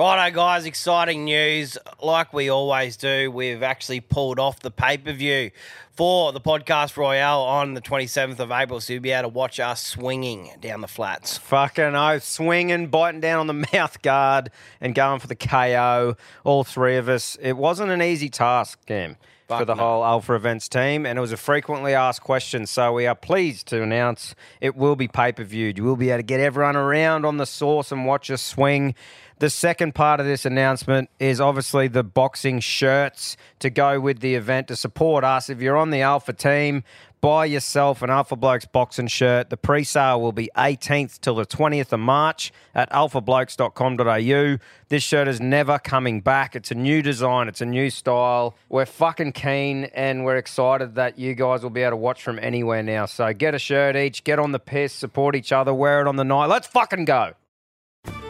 Righto, guys, exciting news. Like we always do, we've actually pulled off the pay per view for the podcast Royale on the 27th of April. So you'll be able to watch us swinging down the flats. Fucking oath, swinging, biting down on the mouth guard, and going for the KO. All three of us. It wasn't an easy task, Cam, for the no. whole Alpha Events team, and it was a frequently asked question. So we are pleased to announce it will be pay per viewed. You will be able to get everyone around on the source and watch us swing. The second part of this announcement is obviously the boxing shirts to go with the event to support us. If you're on the Alpha team, buy yourself an Alpha Blokes boxing shirt. The pre sale will be 18th till the 20th of March at alphablokes.com.au. This shirt is never coming back. It's a new design, it's a new style. We're fucking keen and we're excited that you guys will be able to watch from anywhere now. So get a shirt each, get on the piss, support each other, wear it on the night. Let's fucking go.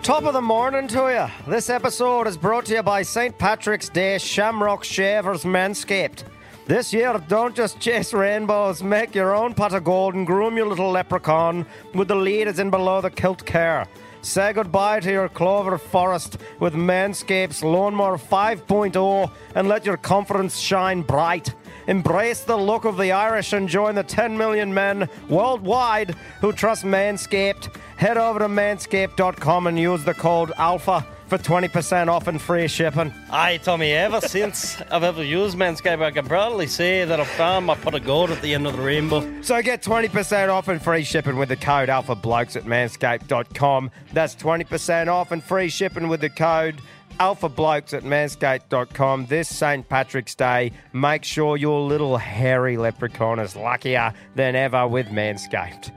Top of the morning to you. This episode is brought to you by St. Patrick's Day Shamrock Shavers Manscaped. This year, don't just chase rainbows, make your own pot of gold and groom your little leprechaun with the leaders in below the kilt care. Say goodbye to your clover forest with Manscaped's Lawnmower 5.0 and let your confidence shine bright. Embrace the look of the Irish and join the 10 million men worldwide who trust Manscaped. Head over to manscaped.com and use the code ALPHA for 20% off and free shipping. Hey, Tommy, ever since I've ever used Manscaped, I can proudly say that I've found my pot of gold at the end of the rainbow. So get 20% off and free shipping with the code ALPHABLOKES at manscaped.com. That's 20% off and free shipping with the code AlphaBlokes at manscaped.com. This St. Patrick's Day, make sure your little hairy leprechaun is luckier than ever with Manscaped.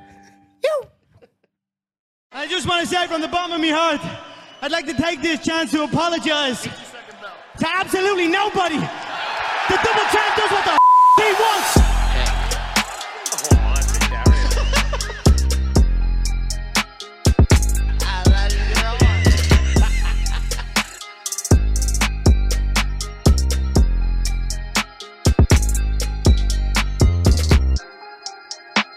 I just want to say from the bottom of my heart, I'd like to take this chance to apologize to absolutely nobody. The double champ does what the he wants.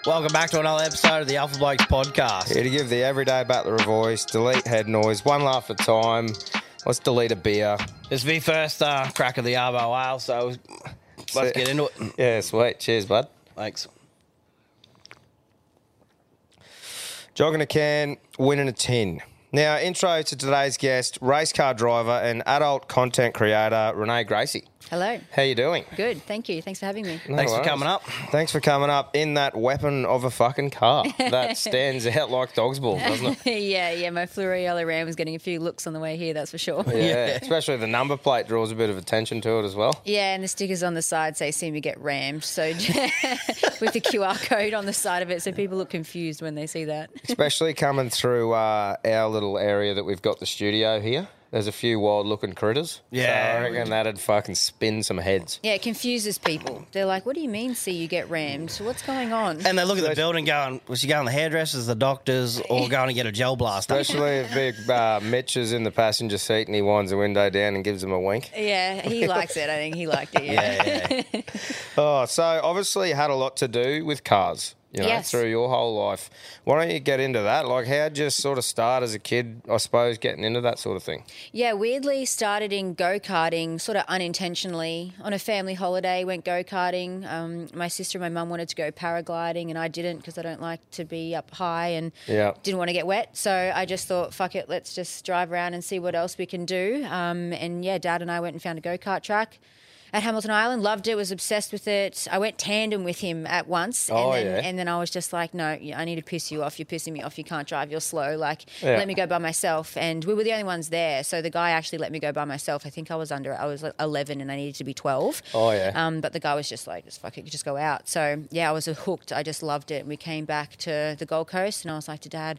Welcome back to another episode of the Alpha Blokes podcast. Here to give the everyday battler a voice, delete head noise, one laugh at a time. Let's delete a beer. This is the first uh, crack of the Arvo Ale, so let's get into it. Yeah, sweet. Cheers, bud. Thanks. Jogging a can, winning a tin. Now, intro to today's guest, race car driver and adult content creator Renee Gracie. Hello. How you doing? Good. Thank you. Thanks for having me. No Thanks for worries. coming up. Thanks for coming up in that weapon of a fucking car that stands out like dog's balls, doesn't it? yeah, yeah. My Fluoro yellow Ram was getting a few looks on the way here, that's for sure. Yeah, especially the number plate draws a bit of attention to it as well. Yeah, and the stickers on the side say "See me get rammed," so with the QR code on the side of it, so people look confused when they see that. Especially coming through uh, our little area that we've got the studio here. There's a few wild looking critters. Yeah. So I reckon that'd fucking spin some heads. Yeah, it confuses people. They're like, "What do you mean? See you get rammed? What's going on?" And they look at the building going, was she going to the hairdressers, the doctors, or going to get a gel blaster? Especially if big uh, Mitch is in the passenger seat and he winds the window down and gives them a wink. yeah, he likes it. I think he liked it. Yeah. Yeah, yeah. Oh, so obviously you had a lot to do with cars, you know, Yes. through your whole life. Why don't you get into that? Like, how'd you sort of start as a kid, I suppose, getting into that sort of thing? Yeah, weirdly started in go karting, sort of unintentionally. On a family holiday, went go karting. Um, my sister and my mum wanted to go paragliding, and I didn't because I don't like to be up high and Yeah. didn't want to get wet. So I just thought, fuck it, let's just drive around and see what else we can do. Um, and yeah, dad and I went and found a go kart track. At Hamilton Island, loved it, was obsessed with it. I went tandem with him at once, and Oh, then yeah. and then I was just like, no, I need to piss you off. You're pissing me off. You can't drive. You're slow. Like, Yeah. let me go by myself. And we were the only ones there. So the guy actually let me go by myself. I think I was under, I was like 11 and I needed to be 12. Oh, yeah. Um, but the guy was just like, just fuck it, just go out. So yeah, I was hooked. I just loved it. And we came back to the Gold Coast and I was like to dad,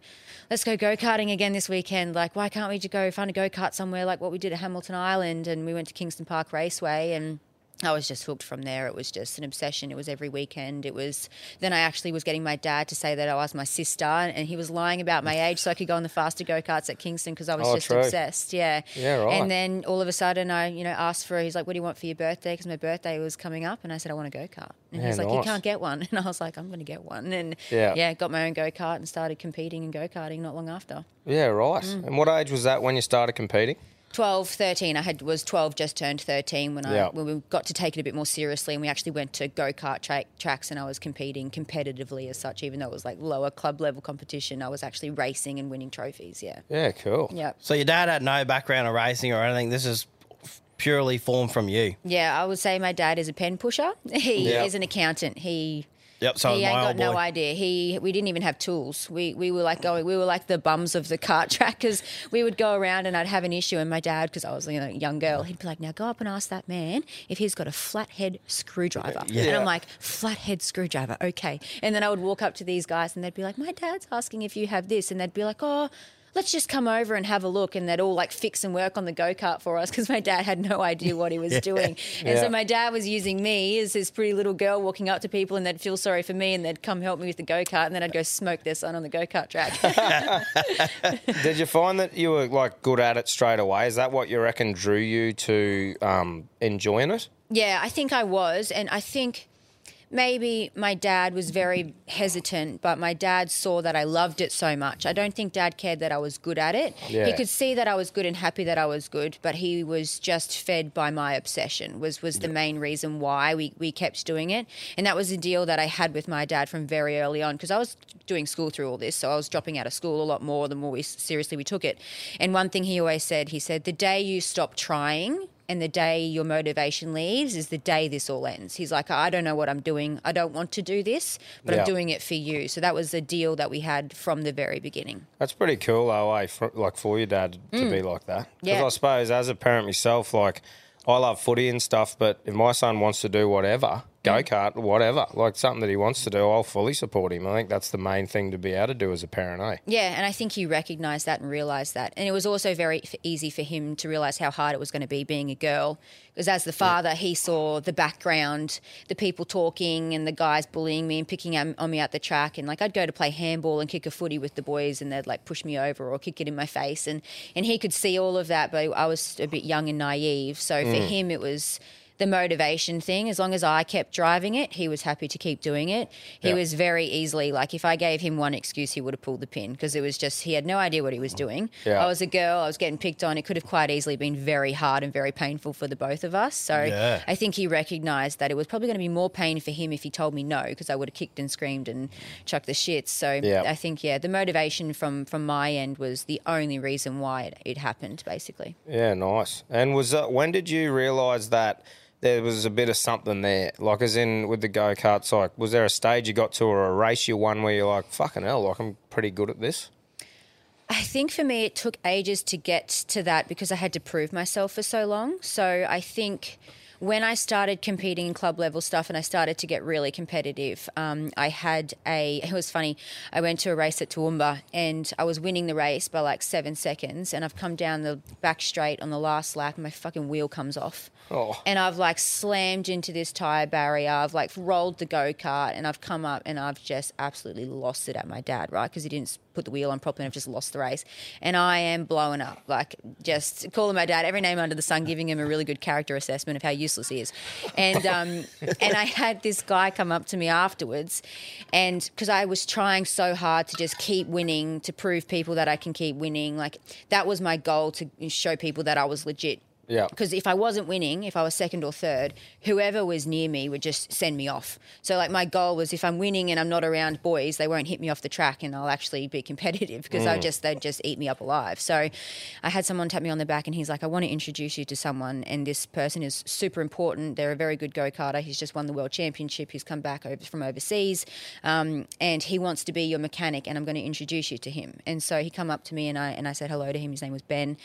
let's go go karting again this weekend. Like, why can't we just go find a go kart somewhere like what we did at Hamilton Island? And we went to Kingston Park Raceway and I was just hooked from there. It was just an obsession. It was every weekend. It was. Then I actually was getting my dad to say that I was my sister, and he was lying about my age so I could go on the faster go karts at Kingston because I was Oh, just true. obsessed. Yeah. Yeah, right. And then all of a sudden, I you know asked for. He's like, "What do you want for your birthday?" Because my birthday was coming up, and I said, "I want a go kart." And Yeah, he's like, nice. "You can't get one," and I was like, "I'm going to get one." And Yeah. yeah, got my own go kart and started competing in go karting not long after. Yeah, right. Mm. And what age was that when you started competing? 12, 13. I had was 12, just turned 13 when I Yeah. when we got to take it a bit more seriously, and we actually went to go kart tra- tracks, and I was competing competitively as such, even though it was like lower club level competition. I was actually racing and winning trophies. Yeah, Yeah, cool. yeah, So your dad had no background of racing or anything. This is purely formed from you. yeah. I would say my dad is a pen pusher. He Yeah. is an accountant. He Yep. So he ain't got no boy. idea. He we didn't even have tools. We we were like going. We were like the bums of the cart track because we would go around and I'd have an issue, and my dad, because I was you know a young girl, he'd be like, "Now go up and ask that man if he's got a flathead screwdriver." Yeah. And I'm like, "Flathead screwdriver, okay." And then I would walk up to these guys, and they'd be like, "My dad's asking if you have this," and they'd be like, "Oh." Let's just come over and have a look, and they'd all like fix and work on the go kart for us because my dad had no idea what he was doing, and Yeah. so my dad was using me as this pretty little girl walking up to people and they'd feel sorry for me and they'd come help me with the go kart and then I'd go smoke their son on the go kart track. Did you find that you were like good at it straight away? Is that what you reckon drew you to um, enjoying it? yeah, I think I was. And I think maybe my dad was very hesitant, but my dad saw that I loved it so much. I don't think dad cared that I was good at it. Yeah. He could see that I was good and happy that I was good, but he was just fed by my obsession was was the main reason why we, we kept doing it. And that was a deal that I had with my dad from very early on because I was doing school through all this. So I was dropping out of school a lot more the more we seriously we took it. And one thing he always said, he said, the day you stop trying and the day your motivation leaves is the day this all ends. He's like, I don't know what I'm doing. I don't want to do this, but Yeah. I'm doing it for you. So that was the deal that we had from the very beginning. That's pretty cool, though, eh? For, like for your dad to be like that. Because Mm. Yeah. I suppose as a parent myself, like I love footy and stuff, but if my son wants to do whatever, go Mm. kart, whatever, like something that he wants to do, I'll fully support him. I think that's the main thing to be able to do as a parent, eh? Yeah, and I think he recognised that and realised that. And it was also very f- easy for him to realise how hard it was going to be being a girl. Because as the father, he saw the background, the people talking and the guys bullying me and picking on on me at the track. And like I'd go to play handball and kick a footy with the boys and they'd like push me over or kick it in my face. And, and he could see all of that, but I was a bit young and naive. So for him, it was the motivation thing. As long as I kept driving it, he was happy to keep doing it. He Yeah. was very easily like if I gave him one excuse, he would have pulled the pin because it was just he had no idea what he was doing. Yeah. I was a girl, I was getting picked on. It could have quite easily been very hard and very painful for the both of us. So Yeah. I think he recognized that it was probably going to be more pain for him if he told me no because I would have kicked and screamed and chucked the shits. So Yeah. I think yeah, the motivation from from my end was the only reason why it, it happened basically. Yeah, nice. And was that, when did you realise that there was a bit of something there? Like, as in with the go karts, like, was there a stage you got to or a race you won where you're like, fucking hell, like, I'm pretty good at this? I think for me, it took ages to get to that because I had to prove myself for so long. So I think when I started competing in club level stuff and I started to get really competitive, um, I had a, it was funny, I went to a race at Toowoomba and I was winning the race by like seven seconds and I've come down the back straight on the last lap and my fucking wheel comes off. Oh. And I've like slammed into this tire barrier. I've like rolled the go kart and I've come up and I've just absolutely lost it at my dad, right? Because he didn't put the wheel on properly and I've just lost the race. And I am blowing up, like just calling my dad every name under the sun, giving him a really good character assessment of how useless he is. And, um, and I had this guy come up to me afterwards and because I was trying so hard to just keep winning, to prove people that I can keep winning, like that was my goal to show people that I was legit Yeah. because if I wasn't winning, if I was second or third, whoever was near me would just send me off. So like my goal was if I'm winning and I'm not around boys, they won't hit me off the track and I'll actually be competitive because I just they'd just eat me up alive. So I had someone tap me on the back and he's like, I want to introduce you to someone and this person is super important. They're a very good go karter. He's just won the world championship. He's come back over from overseas, um, and he wants to be your mechanic. And I'm going to introduce you to him. And so he come up to me and I and I said hello to him. His name was Ben,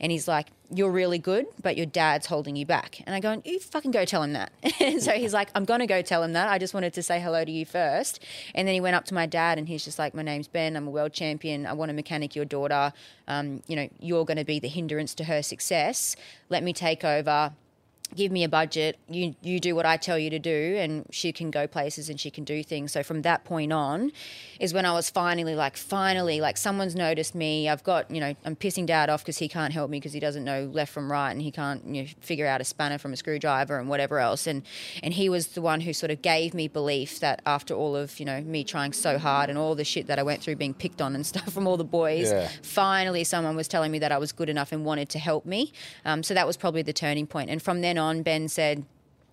and he's like, "You're really good, but your dad's holding you back." And I go, "You fucking go tell him that." and so he's like, "I'm going to go tell him that. I just wanted to say hello to you first. And then he went up to my dad and he's just like, "My name's Ben. I'm a world champion. I want to mechanic your daughter. Um, you know, you're going to be the hindrance to her success. Let me take over." Give me a budget you you do what i tell you to do and she can go places and she can do things so from that point on is when i was finally like finally like someone's noticed me i've got you know i'm pissing dad off because he can't help me because he doesn't know left from right and he can't you know figure out a spanner from a screwdriver and whatever else and and he was the one who sort of gave me belief that after all of you know me trying so hard and all the shit that i went through being picked on and stuff from all the boys Yeah. finally someone was telling me that I was good enough and wanted to help me. Um, so that was probably the turning point. And from then on, Ben said,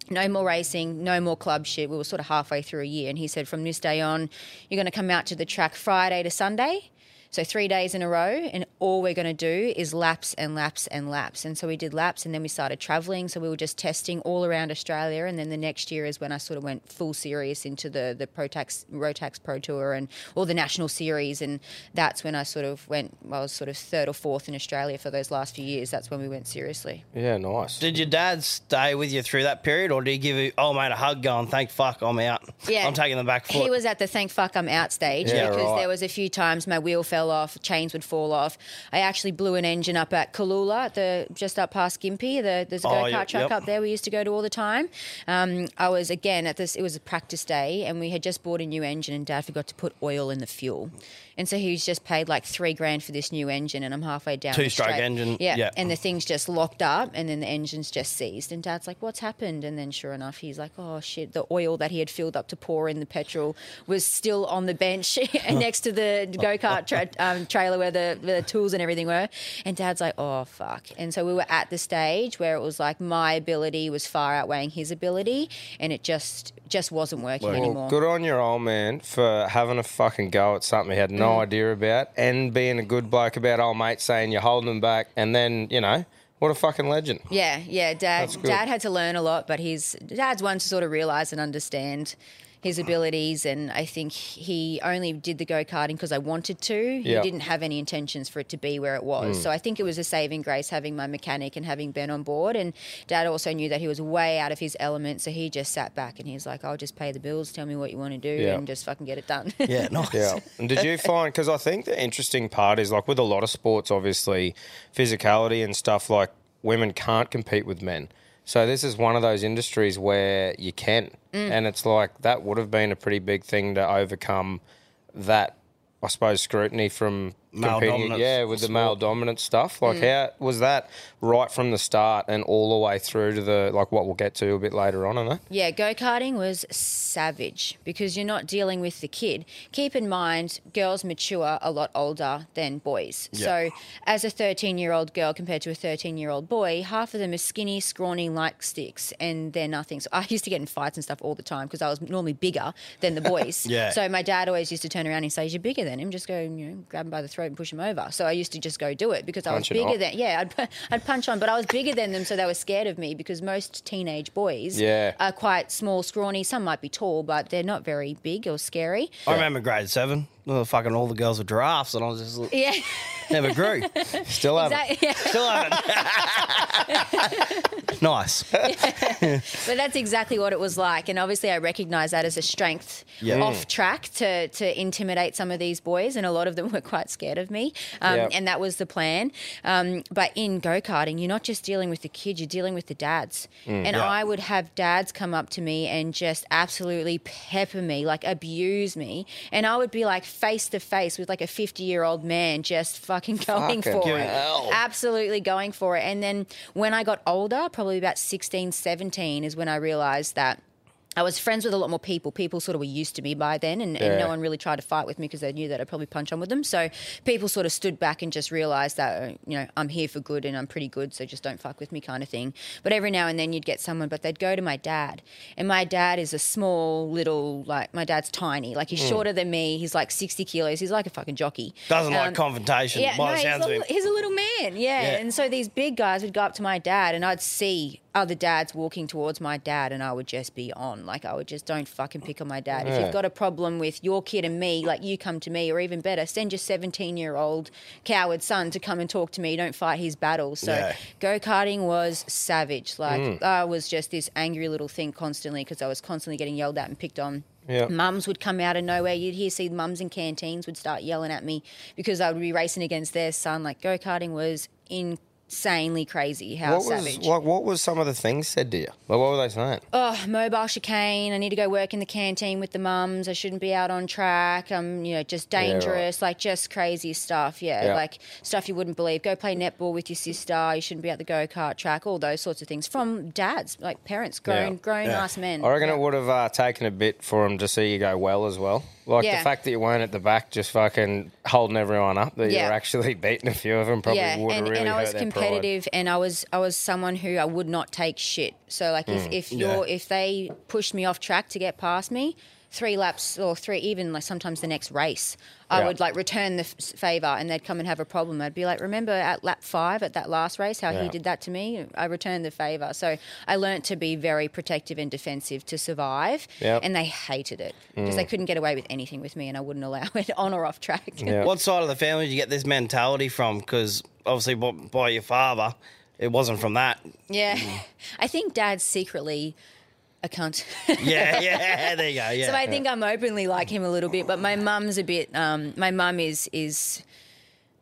no more racing, no more club shit. We were sort of halfway through a year. And he said, from this day on, you're going to come out to the track Friday to Sunday. So three days in a row, and all we're going to do is laps and laps and laps. And so we did laps, and then we started traveling. So we were just testing all around Australia, and then the next year is when I sort of went full serious into the the Protax Rotax Pro Tour and all the national series, and that's when I sort of went. I was sort of third or fourth in Australia for those last few years. That's when we went seriously. Yeah, nice. Did your dad stay with you through that period, or did he give you, oh mate, a hug, going, thank fuck, I'm out. Yeah. I'm taking the back foot. He was at the thank fuck I'm out stage Yeah, because right. there was a few times my wheel fell off, chains would fall off. I actually blew an engine up at Kalula, the just up past Gympie. The, there's a Oh, go kart track yep. up there we used to go to all the time. Um, I was again at this. It was a practice day, and we had just bought a new engine, and Dad forgot to put oil in the fuel, and so he's just paid like three grand for this new engine, and I'm halfway down. the Two-stroke straight. engine, yeah, yeah. and the thing's just locked up, and then the engine's just seized, and Dad's like, "What's happened?" And then sure enough, he's like, "Oh shit, the oil that he had filled up to pour in the petrol was still on the bench next to the go kart tra- um, trailer where the, where the tools and everything were." And Dad's like, "Oh fuck!" And so we were at the stage where it was like my ability was far outweighing his ability, and it just just wasn't working Well, anymore. good on your old man for having a fucking go at something he had no Mm. idea about and being a good bloke about old mate saying you're holding him back and then, you know, what a fucking legend. Yeah, yeah. Dad, dad had to learn a lot, but he's dad's one to sort of realize and understand his mm. abilities. And I think he only did the go karting because I wanted to. He Yeah. didn't have any intentions for it to be where it was. Mm. So I think it was a saving grace having my mechanic and having Ben on board. And dad also knew that he was way out of his element, so he just sat back and he's like, "I'll just pay the bills. Tell me what you want to do, Yeah. and just fucking get it done." yeah, nice. Yeah. And did you find, because I think the interesting part is like with a lot of sports, obviously, physicality and stuff like women can't compete with men. So this is one of those industries where you can. Mm. And it's like that would have been a pretty big thing to overcome that, I suppose, scrutiny from Male competing. dominance Yeah, with the male dominant stuff. Like, Mm. how was that right from the start and all the way through to the, like, what we'll get to a bit later on in that? Yeah, go karting was savage because you're not dealing with the kid. Keep in mind, girls mature a lot older than boys. So, as a 13 year old girl compared to a 13 year old boy, half of them are skinny, scrawny, like sticks, and they're nothing. So, I used to get in fights and stuff all the time because I was normally bigger than the boys. Yeah. So, my dad always used to turn around and say, You're bigger than him, just go, you know, grab him by the throat and push them over. So, I used to just go do it because I was bigger than, yeah, I'd, I'd punch on, but I was bigger than them, so they were scared of me because most teenage boys Yeah. are quite small, scrawny. Some might be tall, but they're not very big or scary. I remember grade seven. Oh, fucking all the girls were giraffes, and I was just Yeah, never grew. Still haven't. exactly. Yeah. Still haven't. nice. But that's exactly what it was like, and obviously I recognise that as a strength Yeah. off track to to intimidate some of these boys, and a lot of them were quite scared of me, um, Yep. and that was the plan. Um, but in go karting, you're not just dealing with the kids; you're dealing with the dads, and Yeah. I would have dads come up to me and just absolutely pepper me, like abuse me, and I would be like face to face with like a 50 year old man, just fucking going Fucking for it hell. absolutely going for it. And then when I got older, probably about 16, 17, is when I realized that. I was friends with a lot more people. People sort of were used to me by then, and, and no one really tried to fight with me because they knew that I'd probably punch on with them. So people sort of stood back and just realised that uh, you know I'm here for good and I'm pretty good, so just don't fuck with me, kind of thing. But every now and then you'd get someone, but they'd go to my dad, and my dad is a small little like my dad's tiny, like he's shorter than me. He's like 60 kilos. He's like a fucking jockey. Doesn't like Um, confrontation yeah, no, he's a, of him. li- he's a little man, yeah. Yeah. And so these big guys would go up to my dad, and I'd see other dads walking towards my dad, and I would just be on. Like, I would just, don't fucking pick on my dad. If you've got a problem with your kid and me, like, you come to me, or even better, send your 17 year old coward son to come and talk to me. Don't fight his battles. So, Yeah. go karting was savage. Like, Mm. I was just this angry little thing constantly because I was constantly getting yelled at and picked on. Yeah. Mums would come out of nowhere. You'd hear see mums in canteens would start yelling at me because I would be racing against their son. Like go karting was insanely crazy how What was savage. like? What was some of the things said to you? Like, what were they saying? oh, mobile chicane. I need to go work in the canteen with the mums. I shouldn't be out on track. I'm, you know, just right. dangerous. Like just crazy stuff. Yeah, Yeah. like stuff you wouldn't believe. Go play netball with your sister. You shouldn't be at the go kart track. All those sorts of things from dads, like parents, grown, Yeah. grown Yeah. ass men. I reckon Yeah. it would have uh, taken a bit for them to see you go well as well. Like Yeah. the fact that you weren't at the back, just fucking holding everyone up. That you Yeah. were actually beating a few of them probably yeah, would have and, really and I was hurt their pride. competitive, and I was I was someone who I would not take shit. So like Mm. if if you're if they pushed me off track to get past me, three laps or three even like sometimes the next race, I Yeah. would like return the f- favor, and they'd come and have a problem. I'd be like, remember at lap five at that last race how Yeah. he did that to me? I returned the favor. So I learned to be very protective and defensive to survive, Yep. and they hated it because they couldn't get away with anything with me, and I wouldn't allow it on or off track. Yeah. What side of the family did you get this mentality from? Because obviously, by, by your father, it wasn't from that. Yeah. I think dad's secretly a cunt. Yeah, yeah. There you go. Yeah. so I think I'm openly like him a little bit, but my mum's a bit. Um, my mum is is.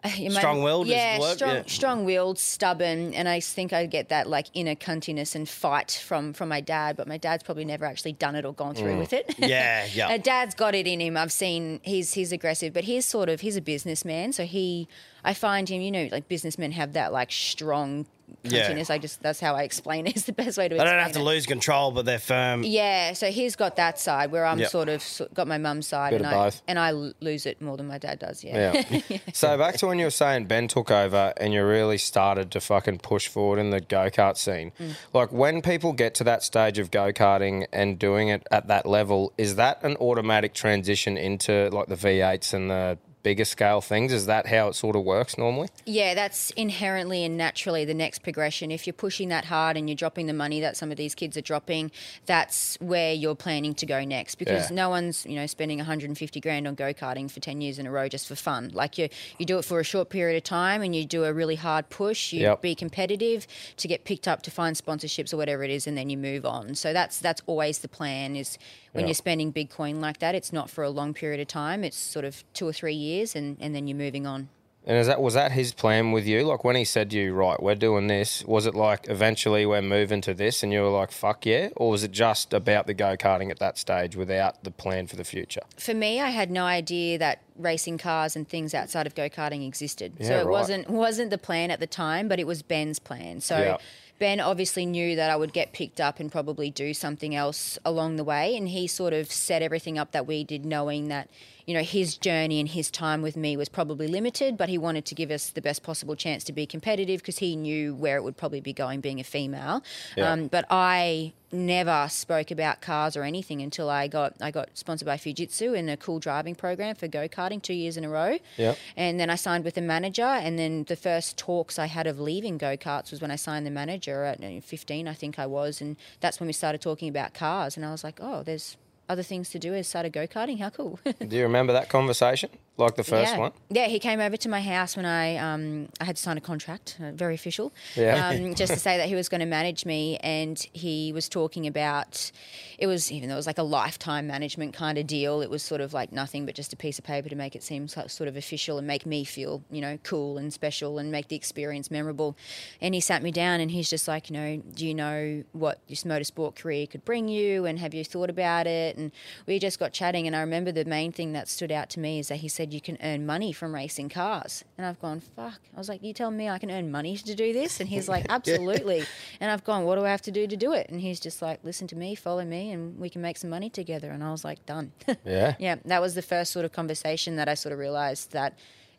uh, my- Strong-willed yeah, strong, yeah. strong-willed, stubborn, and I think I get that like inner cuntiness and fight from from my dad. But my dad's probably never actually done it or gone through with it. Mm. Yeah, yeah. Uh, Dad's got it in him. I've seen he's he's aggressive, but he's sort of he's a businessman, so he I find him. You know, like businessmen have that like strong Yeah. cuntiness. I just that's how I explain it. It's the best way to. They explain don't have to it. lose control, but they're firm. Yeah, so he's got that side where I'm Yep. sort of so- got my mum's side, Bit and of I both. and I l- lose it more than my dad does. Yeah, Yeah. so back to when you were saying Ben took over and you really started to fucking push forward in the go kart scene. Mm. Like when people get to that stage of go karting and doing it at that level, is that an automatic transition into like the V8s and the bigger scale things? Is that how it sort of works normally? Yeah, that's inherently and naturally the next progression. If you're pushing that hard and you're dropping the money that some of these kids are dropping, that's where you're planning to go next because Yeah. no one's, you know, spending 150 grand on go-karting for 10 years in a row just for fun. Like you you do it for a short period of time and you do a really hard push, you Yep. be competitive to get picked up to find sponsorships or whatever it is and then you move on. So that's that's always the plan is when Yeah. you're spending big coin like that, it's not for a long period of time. It's sort of 2 or 3 years and and then you're moving on. And is that was that his plan with you? Like when he said to you, right, we're doing this, was it like eventually we're moving to this and you were like, fuck yeah? Or was it just about the go karting at that stage without the plan for the future? for me, I had no idea that racing cars and things outside of go karting existed. Yeah, so it right. wasn't wasn't the plan at the time, but it was Ben's plan. So Yeah. Ben obviously knew that I would get picked up and probably do something else along the way, and he sort of set everything up that we did, knowing that you know his journey and his time with me was probably limited, but he wanted to give us the best possible chance to be competitive because he knew where it would probably be going being a female. Yeah. Um, but I never spoke about cars or anything until I got I got sponsored by Fujitsu in a cool driving program for go karting two years in a row. Yep. And then I signed with the manager, and then the first talks I had of leaving go karts was when I signed the manager at uh, 15, I think I was, and that's when we started talking about cars, and I was like, oh, there's other things to do is start a go karting. How cool. Do you remember that conversation? Like the first yeah. one? Yeah, he came over to my house when I um, I had to sign a contract, uh, very official, Yeah. um, just to say that he was going to manage me, and he was talking about it was even though it was like a lifetime management kind of deal. It was sort of like nothing but just a piece of paper to make it seem sort of official and make me feel you know cool and special and make the experience memorable. And he sat me down and he's just like, you know, do you know what this motorsport career could bring you, and have you thought about it? And we just got chatting, and I remember the main thing that stood out to me is that he said you can earn money from racing cars. And I've gone, fuck. I was like, you telling me I can earn money to do this? And he's like, absolutely. And I've gone, what do I have to do to do it? And he's just like, listen to me, follow me, and we can make some money together. And I was like, done. Yeah. yeah, that was the first sort of conversation that I sort of realized that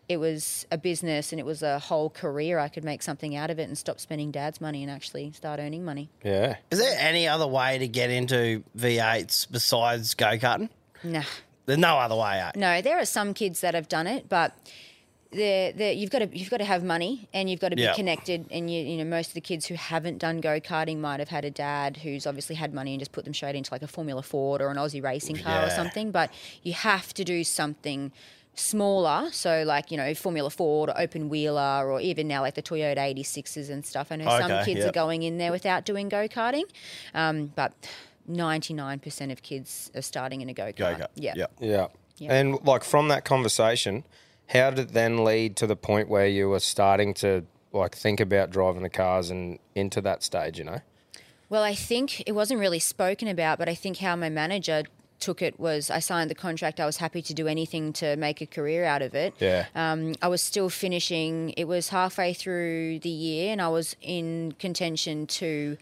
it was a business and it was a whole career. I could make something out of it and stop spending dad's money and actually start earning money. Yeah. Is there any other way to get into V8s besides go karting? Nah. There's no other way. out. No, there are some kids that have done it, but they're, they're, you've got to you've got to have money and you've got to be Yeah. connected. And you you know most of the kids who haven't done go karting might have had a dad who's obviously had money and just put them straight into like a Formula Ford or an Aussie racing car or something. But you have to do something smaller so like you know formula ford or open wheeler or even now like the toyota 86s and stuff i know some kids yep. are going in there without doing go-karting um, but 99% of kids are starting in a go-kart Go-kart. yeah Yeah. Yeah. Yeah. And like from that conversation, how did it then lead to the point where you were starting to like think about driving the cars and into that stage? You know. Well, I think it wasn't really spoken about, but I think how my manager took it was I signed the contract. I was happy to do anything to make a career out of it. Yeah. Um, I was still finishing. It was halfway through the year, and I was in contention to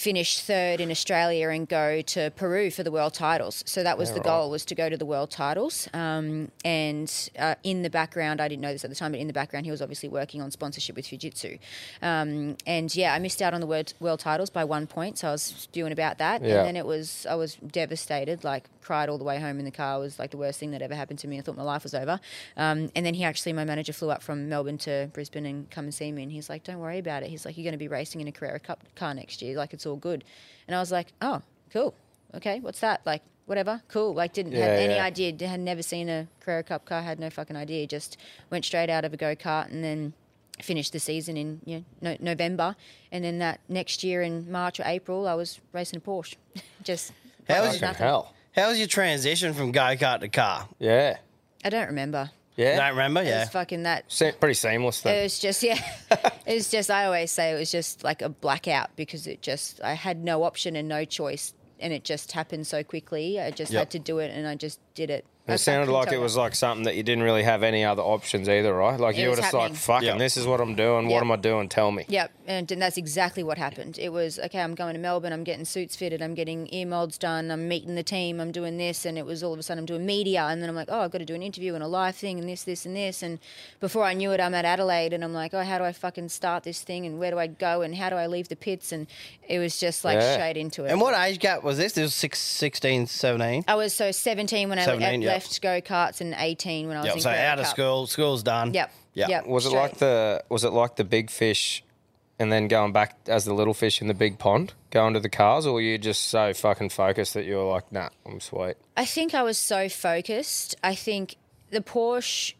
finish third in Australia and go to Peru for the world titles. So that was the goal was to go to the world titles. Um, and uh, in the background, I didn't know this at the time, but in the background, he was obviously working on sponsorship with Fujitsu. Um, and yeah, I missed out on the world, world titles by one point, so I was doing about that. Yeah. And then it was I was devastated, like cried all the way home in the car. It was like the worst thing that ever happened to me. I thought my life was over. Um, and then he actually, my manager flew up from Melbourne to Brisbane and come and see me. And he's like, "Don't worry about it." He's like, "You're going to be racing in a Carrera Cup car next year. Like it's all good." And I was like, "Oh, cool. Okay, what's that? Like." Whatever, cool. Like, didn't have any yeah. idea. Had never seen a Carrera Cup car. Had no fucking idea. Just went straight out of a go kart and then finished the season in you know, no, November, and then that next year in March or April, I was racing a Porsche. Just How was like your- nothing. hell? How was your transition from go kart to car? Yeah. I don't remember. Yeah. Don't remember? It Yeah. was fucking that. Se- pretty seamless It then. was just yeah. it was just I always say it was just like a blackout because it just I had no option and no choice, and it just happened so quickly. I just Yep. had to do it, and I just did it. I- I It sounded like it was like something that you didn't really have any other options either, right? Like It you were was just happening. like, fucking, Yeah. this is what I'm doing. Yeah. What am I doing? Tell me. Yep, and then that's exactly what happened. It was okay. I'm going to Melbourne. I'm getting suits fitted. I'm getting ear molds done. I'm meeting the team. I'm doing this, and it was all of a sudden I'm doing media, and then I'm like, oh, I've got to do an interview and a live thing, and this, this, and this. And before I knew it, I'm at Adelaide, and I'm like, oh, how do I fucking start this thing, and where do I go, and how do I leave the pits? And it was just like Yeah. straight into it. And what age gap was this? This was six, 16, 17? I was so 17 when I 17, le- yep. Left go karts, in 18 when I was Yep. in So Carrera out of Cup. school, school's done. Yep. Yep. Yep. Was it straight. like the was it like the big fish and then going back as the little fish in the big pond, going to the cars, or were you just so fucking focused that you were like, nah, I'm sweet. I think I was so focused. I think the Porsche,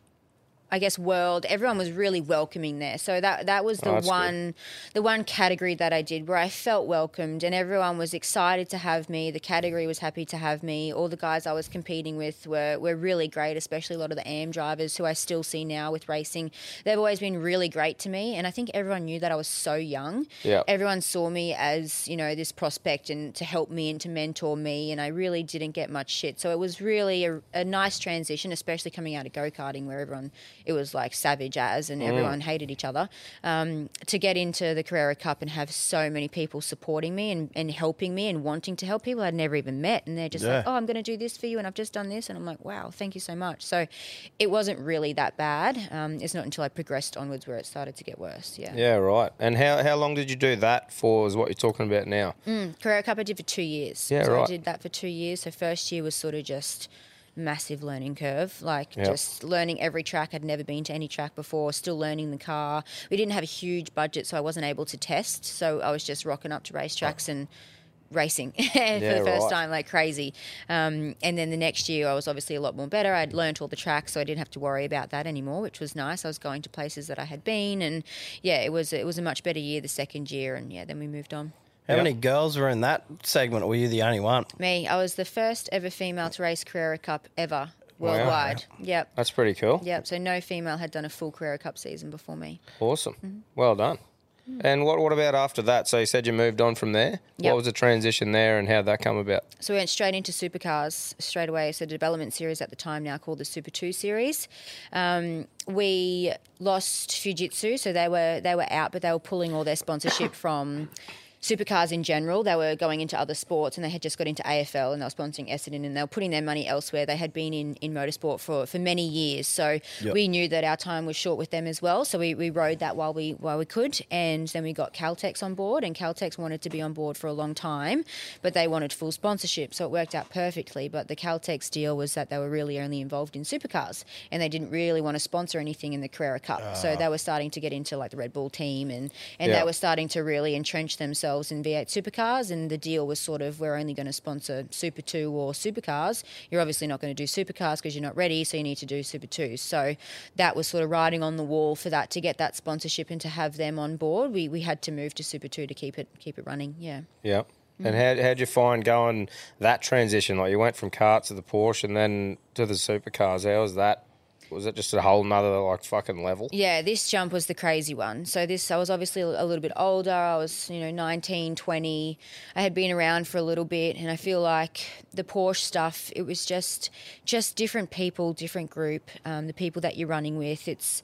I guess, world, everyone was really welcoming there. So that that was the Oh, that's good. one, the one category that I did where I felt welcomed, and everyone was excited to have me. The category was happy to have me. All the guys I was competing with were were really great, especially a lot of the AM drivers who I still see now with racing. They've always been really great to me, and I think everyone knew that I was so young. Yeah. Everyone saw me as you know this prospect and to help me and to mentor me, and I really didn't get much shit. So it was really a, a nice transition, especially coming out of go karting where everyone it was like savage as and everyone hated each other. Um, to get into the Carrera Cup and have so many people supporting me and, and helping me and wanting to help people I'd never even met, and they're just like, "Oh, I'm going to do this for you," and I've just done this, and I'm like, "Wow, thank you so much." So it wasn't really that bad. Um, it's not until I progressed onwards where it started to get worse. Yeah. Yeah, right. And how how long did you do that for? Is what you're talking about now? Carrera Cup I did for two years. Yeah, so right. I did that for two years. So first year was sort of just massive learning curve, like Yep. just learning every track. I'd never been to any track before, still learning the car. We didn't have a huge budget, so I wasn't able to test. So I was just rocking up to racetracks and racing for Yeah, the first right. time like crazy. Um, and then the next year I was obviously a lot more better. I'd learnt all the tracks, so I didn't have to worry about that anymore, which was nice. I was going to places that I had been, and yeah, it was it was a much better year the second year, and yeah, then we moved on. How Yep. many girls were in that segment? Were you the only one? Me, I was the first ever female to race Carrera Cup ever worldwide. Yep. That's pretty cool. Yep. So no female had done a full Carrera Cup season before me. Awesome. Mm-hmm. Well done. And what what about after that? So you said you moved on from there. Yep. What was the transition there, and how that come about? So we went straight into supercars straight away. So the development series at the time now called the Super Two series. Um, we lost Fujitsu, so they were they were out, but they were pulling all their sponsorship from. Supercars in general, they were going into other sports and they had just got into AFL and they were sponsoring Essendon and they were putting their money elsewhere. They had been in, in motorsport for, for many years. So Yep. we knew that our time was short with them as well. So we, we rode that while we while we could. And then we got Caltex on board and Caltex wanted to be on board for a long time, but they wanted full sponsorship. So it worked out perfectly. But the Caltex deal was that they were really only involved in supercars and they didn't really want to sponsor anything in the Carrera Cup. So ah. they were starting to get into like the Red Bull team and, and Yeah. they were starting to really entrench themselves in V8 supercars. And the deal was sort of we're only going to sponsor Super 2 or supercars. You're obviously not going to do supercars because you're not ready, so you need to do Super 2. So that was sort of riding on the wall for that to get that sponsorship and to have them on board. We, we had to move to Super 2 to keep it keep it running. Yeah. Yeah. And how how'd you find going that transition? Like you went from karts to the Porsche and then to the supercars. How was that? Was it just a whole nother like fucking level? Yeah, this jump was the crazy one. So this I was obviously a little bit older. I was, you know, 19, 20. I had been around for a little bit and I feel like the Porsche stuff, it was just just different people, different group, um, the people that you're running with. It's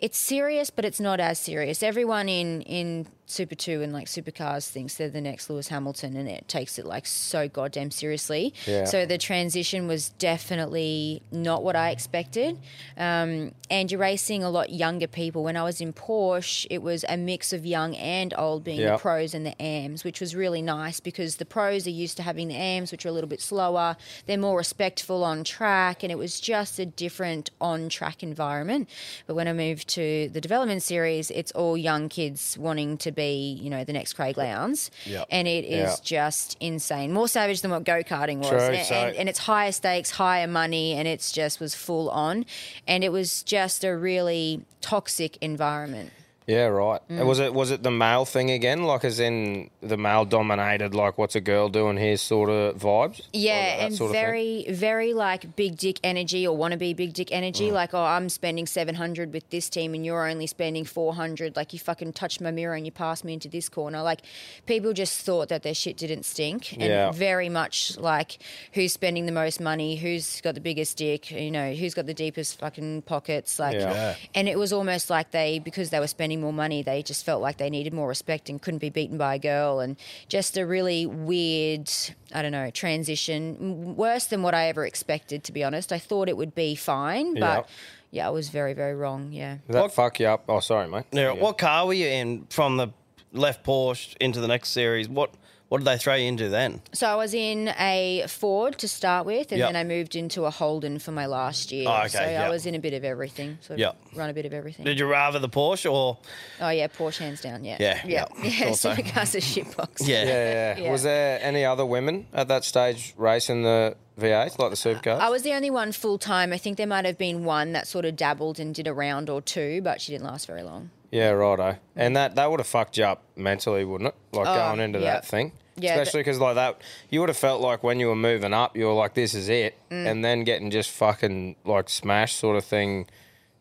it's serious, but it's not as serious. Everyone in in Super Two and like supercars thinks they're the next Lewis Hamilton, and it takes it like so goddamn seriously. Yeah. So the transition was definitely not what I expected. Um, and you're racing a lot younger people. When I was in Porsche, it was a mix of young and old, being Yeah. the pros and the AMs, which was really nice because the pros are used to having the AMs, which are a little bit slower. They're more respectful on track, and it was just a different on track environment. But when I moved to the development series, it's all young kids wanting to be, you know, the next Craig Lowndes. Yep. And it is Yeah. just insane. More savage than what go karting was. True, and, so- and, and it's higher stakes, higher money, and it's just was full on. And it was just a really toxic environment. Yeah, right. Mm. Was it was it the male thing again? Like as in the male dominated, like what's a girl doing here sort of vibes? Yeah, that and sort of thing? very, very like big dick energy or want to be big dick energy. Mm. Like, oh, I'm spending 700 with this team and you're only spending 400. Like, you fucking touched my mirror and you passed me into this corner. Like, people just thought that their shit didn't stink. And Yeah. very much like who's spending the most money, who's got the biggest dick, you know, who's got the deepest fucking pockets. Like, Yeah. Yeah. and it was almost like they, because they were spending more money, they just felt like they needed more respect and couldn't be beaten by a girl. And just a really weird, I don't know, transition. Worse than what I ever expected, to be honest. I thought it would be fine, but Yeah. yeah, I was very, very wrong. Yeah. Did that What- fuck you up? Oh, sorry, mate. Now, what car were you in from the left Porsche into the next series? What what did they throw you into then? So I was in a Ford to start with, and Yep. then I moved into a Holden for my last year. Oh, okay, so I yep. was in a bit of everything. So Yep. run a bit of everything. Did you rather the Porsche or oh yeah, Porsche hands down. Yeah. Yeah, Yeah. yeah, Yeah. thought so. Supercars are shitbox. yeah? Yeah, yeah. Yeah. Was there any other women at that stage racing the V8 like the supercars? I was the only one full time. I think there might have been one that sort of dabbled and did a round or two, but she didn't last very long. Yeah, righto. And that that would have fucked you up mentally, wouldn't it? Like Oh, going into yeah. that thing. Yeah, Especially because like that, you would have felt like when you were moving up, you were like, "This is it," Mm. and then getting just fucking like smashed sort of thing.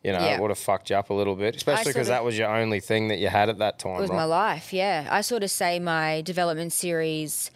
You know, Yeah. it would have fucked you up a little bit, especially sort because of- that was your only thing that you had at that time, It was right? my life, yeah. I sort of say my development series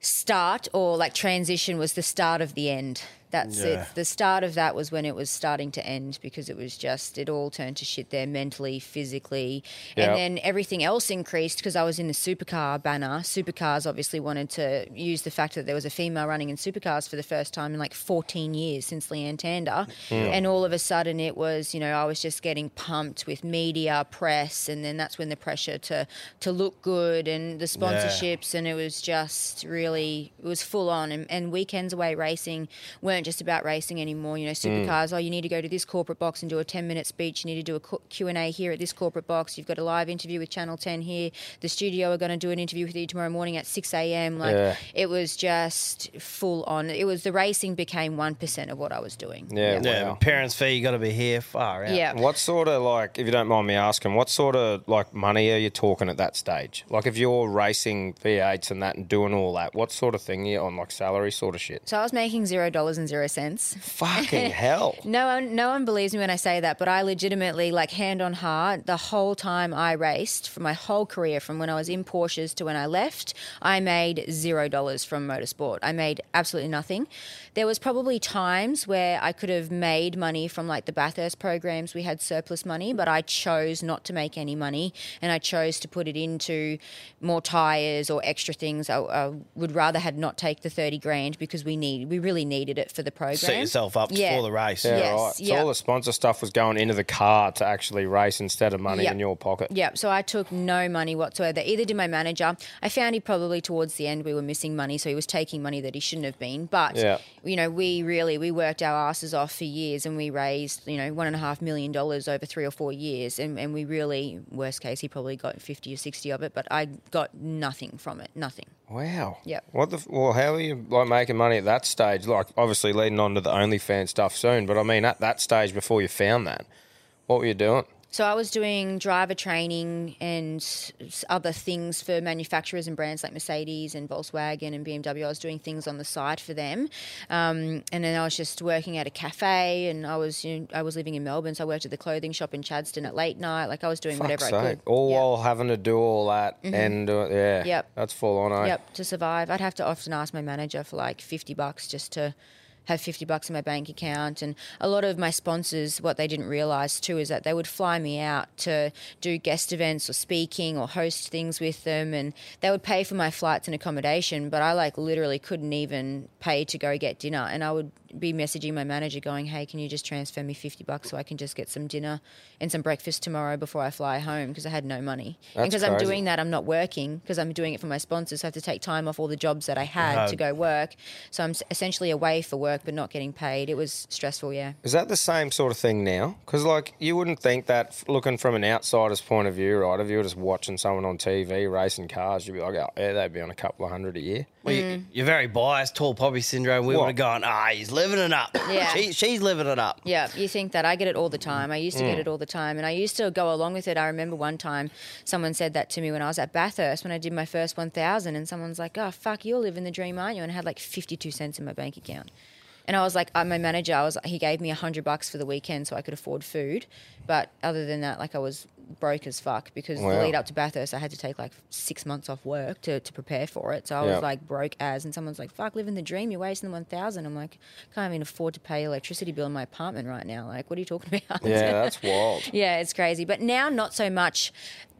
start or like transition was the start of the end. That's Yeah. it. The start of that was when it was starting to end because it was just, it all turned to shit there mentally, physically. Yeah. And then everything else increased because I was in the supercar banner. Supercars obviously wanted to use the fact that there was a female running in supercars for the first time in like 14 years since Leanne Tander. And all of a sudden it was, you know, I was just getting pumped with media, press, and then that's when the pressure to, to look good and the sponsorships. And it was just really, it was full on. And, and weekends away racing weren't just about racing anymore. You know, hmm. supercars, oh, you need to go to this corporate box and do a 10 minute speech. You need to do a co- Q&A here at this corporate box. You've got a live interview with Channel 10 here. The studio are going to do an interview with you tomorrow morning at 6 a.m. Like, Yeah. it was just full on. It was the racing became 1% of what I was doing. Yeah, Yeah, Wow. parents' fee, you got to be here far out. Yeah. What sort of like, if you don't mind me asking, what sort of like money are you talking at that stage? Like, if you're racing V8s and that and doing all that, what sort of thing are you on, like salary sort of shit? So I was making zero dollars and zero cents. Fucking hell! No one, no one believes me when I say that, but I legitimately, like hand on heart, the whole time I raced, for my whole career, from when I was in Porsches to when I left, I made zero dollars from motorsport. I made absolutely nothing. There was probably times where I could have made money from like the Bathurst programs. We had surplus money, but I chose not to make any money, and I chose to put it into more tires or extra things. I, I would rather had not take the thirty grand because we need, we really needed it for the program. Set yourself up Yeah. for the race. Yeah, Yes, right. So yeah. all the sponsor stuff was going into the car to actually race instead of money Yep. in your pocket. Yeah, so I took no money whatsoever. Either did my manager. I found he probably towards the end we were missing money, so he was taking money that he shouldn't have been. But Yeah. you know, we really we worked our asses off for years, and we raised you know one and a half million dollars over three or four years, and, and we really worst case he probably got fifty or sixty of it, but I got nothing from it, nothing. Wow. Yep. What the? Well, how are you like making money at that stage? Like, obviously leading on to the OnlyFans stuff soon, but I mean, at that stage before you found that, what were you doing? So I was doing driver training and other things for manufacturers and brands like Mercedes and Volkswagen and BMW. I was doing things on the side for them, um, and then I was just working at a cafe. And I was you know, I was living in Melbourne, so I worked at the clothing shop in Chadstone at late night. Like I was doing whatever Fuck's I could. All Yeah. while having to do all that and uh, yeah, Yep. that's full on. Eh? Yep, to survive. I'd have to often ask my manager for like 50 bucks just to have 50 bucks in my bank account. And a lot of my sponsors, what they didn't realize too is that they would fly me out to do guest events or speaking or host things with them. And they would pay for my flights and accommodation, but I like literally couldn't even pay to go get dinner. And I would be messaging my manager going, hey, can you just transfer me 50 bucks so I can just get some dinner and some breakfast tomorrow before I fly home because I had no money. and because I'm doing that, I'm not working because I'm doing it for my sponsors. So I have to take time off all the jobs that I had to go work. So I'm essentially away for work but not getting paid. It was stressful, yeah. Is that the same sort of thing now? Because like you wouldn't think that looking from an outsider's point of view, right? If you were just watching someone on TV racing cars, you'd be like, oh, yeah, they'd be on a couple of hundred a year. Well, Mm. you, you're very biased, tall poppy syndrome. We What? would have gone, ah, he's living it up. Yeah. She, she's living it up. Yeah, you think that I get it all the time. I used to Mm. get it all the time, and I used to go along with it. I remember one time someone said that to me when I was at Bathurst when I did my first 1,000, and someone's like, "Oh fuck, you're living the dream, aren't you?" And I had like 52 cents in my bank account. And I was like, uh, my manager, I was, he gave me a hundred bucks for the weekend so I could afford food. But other than that, like I was broke as fuck because Wow. the lead up to Bathurst, I had to take like six months off work to, to prepare for it. So I Yeah. was like broke as, and someone's like, fuck, living the dream, you're wasting the 1,000. I'm like, can't even afford to pay electricity bill in my apartment right now. Like, what are you talking about? Yeah, that's wild. Yeah, it's crazy. But now, not so much.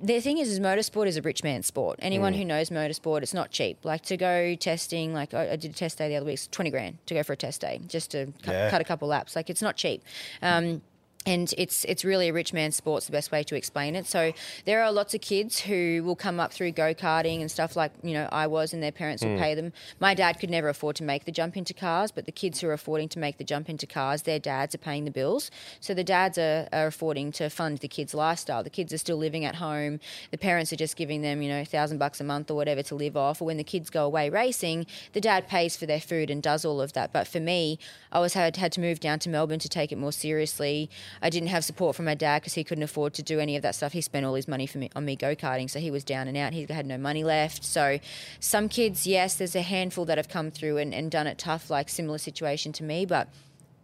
The thing is, is motorsport is a rich man's sport. Anyone Mm. who knows motorsport, it's not cheap. Like to go testing, like I, I did a test day the other week, it's twenty grand to go for a test day, just to cu- Yeah. cut a couple laps. Like it's not cheap. Um, and it's it's really a rich man's sport's the best way to explain it. So there are lots of kids who will come up through go karting and stuff like you know I was, and their parents Hmm. will pay them. My dad could never afford to make the jump into cars, but the kids who are affording to make the jump into cars, their dads are paying the bills. So the dads are, are affording to fund the kids' lifestyle. The kids are still living at home. The parents are just giving them you know a thousand bucks a month or whatever to live off. Or when the kids go away racing, the dad pays for their food and does all of that. But for me, I was had had to move down to Melbourne to take it more seriously. I didn't have support from my dad because he couldn't afford to do any of that stuff. He spent all his money for me on me go karting, so he was down and out. He had no money left. So some kids, yes, there's a handful that have come through and, and done it tough, like similar situation to me, but.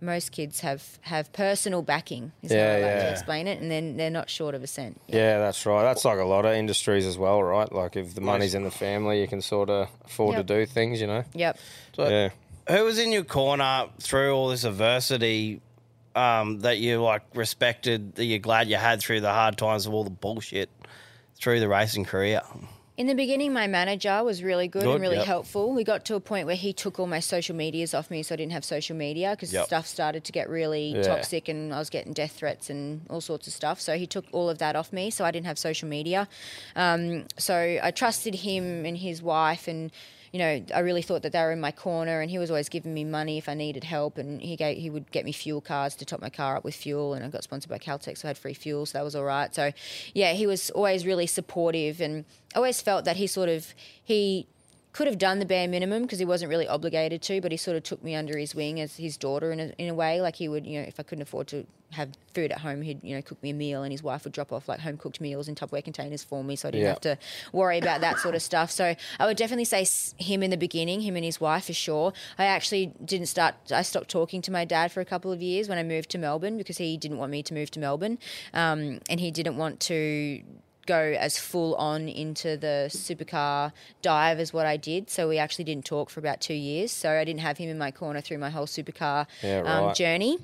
Most kids have, have personal backing, is how Yeah, I like yeah. to explain it, and then they're not short of a cent. Yeah, that's right. That's like a lot of industries as well, right? Like if the money's in the family, you can sort of afford Yep. to do things, you know? Yep. So Yeah. Who was in your corner through all this adversity um, that you like respected, that you're glad you had through the hard times of all the bullshit through the racing career? In the beginning, my manager was really good, Good, and really yep. helpful. We got to a point where he took all my social medias off me, so I didn't have social media because Yep. stuff started to get really Yeah. toxic, and I was getting death threats and all sorts of stuff. So he took all of that off me, so I didn't have social media. Um, so I trusted him and his wife, and you know, I really thought that they were in my corner, and he was always giving me money if I needed help, and he gave, he would get me fuel cards to top my car up with fuel, and I got sponsored by Caltex, so I had free fuel, so that was all right. So, yeah, he was always really supportive, and I always felt that he sort of he could have done the bare minimum because he wasn't really obligated to, but he sort of took me under his wing as his daughter in a, in a way. Like he would, you know, if I couldn't afford to have food at home, he'd, you know, cook me a meal and his wife would drop off like home cooked meals in Tupperware containers for me so I didn't Yeah. have to worry about that sort of stuff. So I would definitely say him in the beginning, him and his wife for sure. I actually didn't start, I stopped talking to my dad for a couple of years when I moved to Melbourne because he didn't want me to move to Melbourne um, and he didn't want to go as full on into the supercar dive as what I did. So we actually didn't talk for about two years. So I didn't have him in my corner through my whole supercar Yeah, um, journey.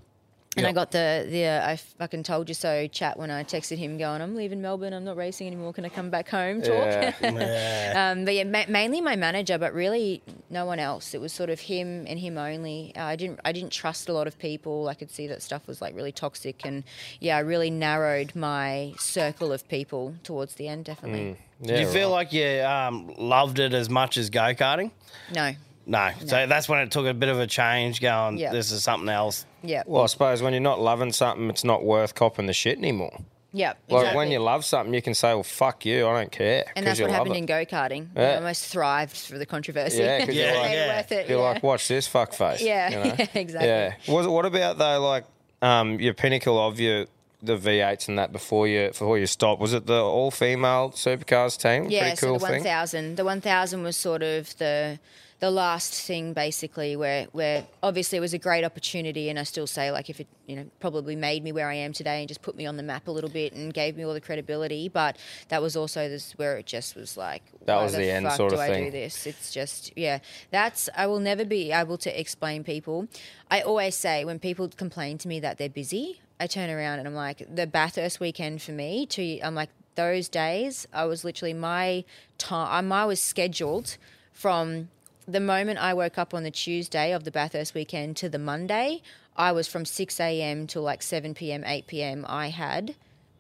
And I got the the uh, I fucking told you so chat when I texted him going, I'm leaving Melbourne. I'm not racing anymore. Can I come back home? Talk. Yeah. um, but yeah, ma- mainly my manager, but really no one else. It was sort of him and him only. Uh, I didn't I didn't trust a lot of people. I could see that stuff was like really toxic, and yeah, I really narrowed my circle of people towards the end. Definitely. Yeah, Did you feel like you um, loved it as much as go karting? No. No. So that's when it took a bit of a change going, Yeah. this is something else. Yeah. Well, I suppose when you're not loving something, it's not worth copping the shit anymore. yeah. Like exactly. when you love something, you can say, "Well, fuck you, I don't care." And that's what happened it. in go karting. Yeah. I almost thrived for the controversy. Yeah. you're like- yeah. worth it. You're yeah. like, watch this fuck face. Yeah, you know? yeah, exactly. Yeah. Was what about though? Like, um, your pinnacle of your the V8s and that before you before you stopped. Was it the all female supercars team? Yeah, Pretty cool so the thing. 1000. The 1000 was sort of the the last thing basically where where obviously it was a great opportunity and I still say like if it you know probably made me where I am today and just put me on the map a little bit and gave me all the credibility but that was also this where it just was like That was the end fuck sort do of I thing. do this? It's just yeah. That's I will never be able to explain people. I always say when people complain to me that they're busy I turn around and I'm like the Bathurst weekend for me to I'm like those days I was literally my time I was scheduled from the moment I woke up on the Tuesday of the Bathurst weekend to the Monday, I was from 6 a.m. till like 7 p.m., 8 p.m. I had,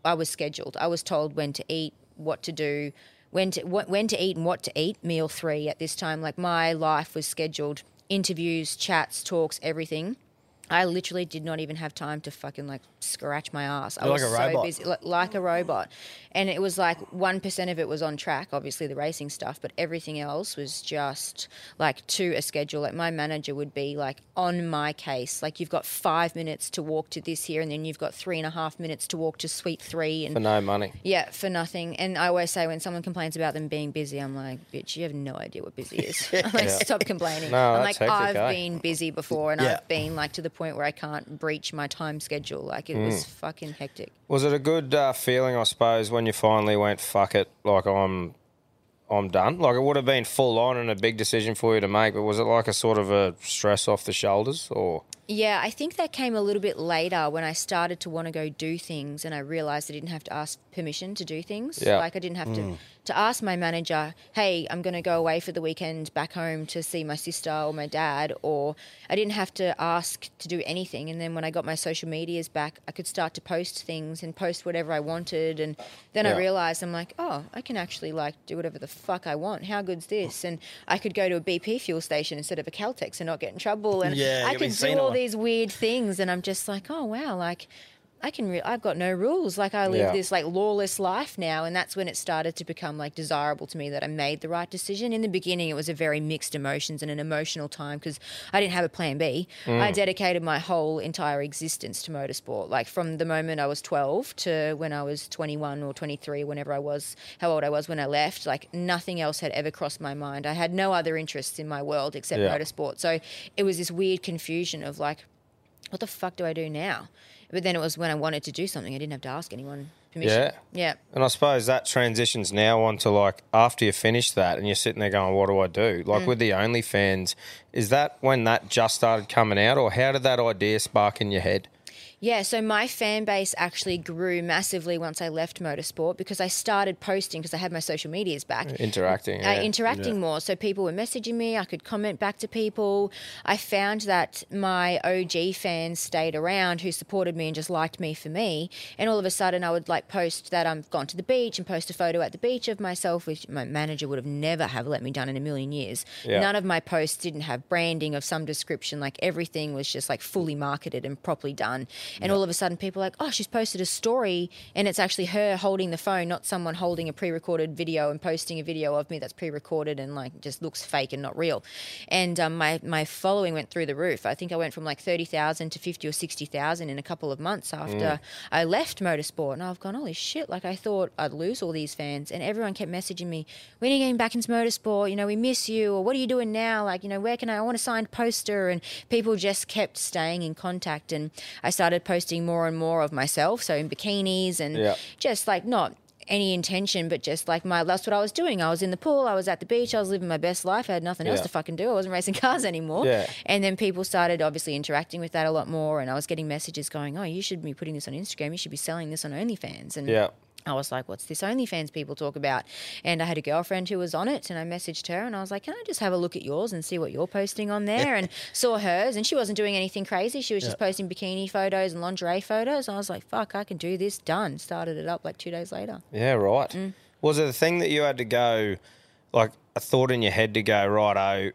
I was scheduled. I was told when to eat, what to do, when to wh- when to eat and what to eat. Meal three at this time. Like my life was scheduled. Interviews, chats, talks, everything. I literally did not even have time to fucking like scratch my ass. I You're was like a so robot. busy, li- like a robot, and it was like one percent of it was on track, obviously the racing stuff, but everything else was just like to a schedule. Like my manager would be like on my case, like you've got five minutes to walk to this here, and then you've got three and a half minutes to walk to suite three, and for no money. yeah, for nothing. And I always say when someone complains about them being busy, I'm like, bitch, you have no idea what busy is. I'm like, stop complaining. No, I'm that's like, hectic, I've eh? been busy before and Yeah. I've been like to the point where I can't breach my time schedule. Like it was Mm. fucking hectic. Was it a good uh, feeling, I suppose, when you finally went fuck it, like I'm, I'm done? Like it would have been full on and a big decision for you to make, but was it like a sort of a stress off the shoulders, or Yeah, I think that came a little bit later when I started to want to go do things and I realized I didn't have to ask permission to do things. Yeah. Like I didn't have to to ask my manager, "Hey, I'm going to go away for the weekend back home to see my sister or my dad," or I didn't have to ask to do anything. And then when I got my social medias back, I could start to post things and post whatever I wanted and then Yeah. I realized I'm like, "Oh, I can actually like do whatever the fuck I want. How good's this?" And I could go to a BP fuel station instead of a Caltex and not get in trouble and Yeah, I could do all. These weird things and i'm just like oh wow like i can re- i've got no rules like i live Yeah. this like lawless life now and that's when it started to become like desirable to me that i made the right decision in the beginning it was a very mixed emotions and an emotional time because i didn't have a plan b Mm. i dedicated my whole entire existence to motorsport like from the moment i was 12 to when i was 21 or 23 whenever i was how old i was when i left like nothing else had ever crossed my mind i had no other interests in my world except Yeah. motorsport so it was this weird confusion of like what the fuck do I do now? But then it was when I wanted to do something, I didn't have to ask anyone permission. Yeah. Yeah. And I suppose that transitions now onto like after you finish that and you're sitting there going, what do I do? Like Mm. with the OnlyFans, is that when that just started coming out or how did that idea spark in your head? Yeah, so my fan base actually grew massively once I left motorsport because I started posting because I had my social medias back. Interacting. uh, yeah. interacting more. So people were messaging me. I could comment back to people. I found that my OG fans stayed around who supported me and just liked me for me. And all of a sudden, I would like post that I'm gone to the beach and post a photo at the beach of myself, which my manager would have never have let me done in a million years. Yeah. None of my posts didn't have branding of some description. Like everything was just like fully marketed and properly done. And all of a sudden, people are like, oh, she's posted a story, and it's actually her holding the phone, not someone holding a pre-recorded video and posting a video of me that's pre-recorded and like just looks fake and not real. And um, my my following went through the roof. I think I went from like thirty thousand to fifty or sixty thousand in a couple of months after I left motorsport. And I've gone, holy shit! Like I thought I'd lose all these fans, and everyone kept messaging me, when are you getting back into motorsport? You know, we miss you, or what are you doing now? Like, you know, where can I? I want a signed poster, and people just kept staying in contact, and I started posting more and more of myself, so in bikinis and Yeah. just like not any intention, but just like my that's what I was doing. I was in the pool, I was at the beach, I was living my best life. I had nothing else to fucking do. I wasn't racing cars anymore. Yeah. And then people started obviously interacting with that a lot more, and I was getting messages going, "Oh, you should be putting this on Instagram. You should be selling this on OnlyFans." And Yeah. I was like, what's this OnlyFans people talk about? And I had a girlfriend who was on it, and I messaged her and I was like, can I just have a look at yours and see what you're posting on there? and saw hers, and she wasn't doing anything crazy. She was just posting bikini photos and lingerie photos. I was like, fuck, I can do this. Done. Started it up like two days later. Yeah, right. Mm. Was it a thing that you had to go, like a thought in your head to go, right, oh,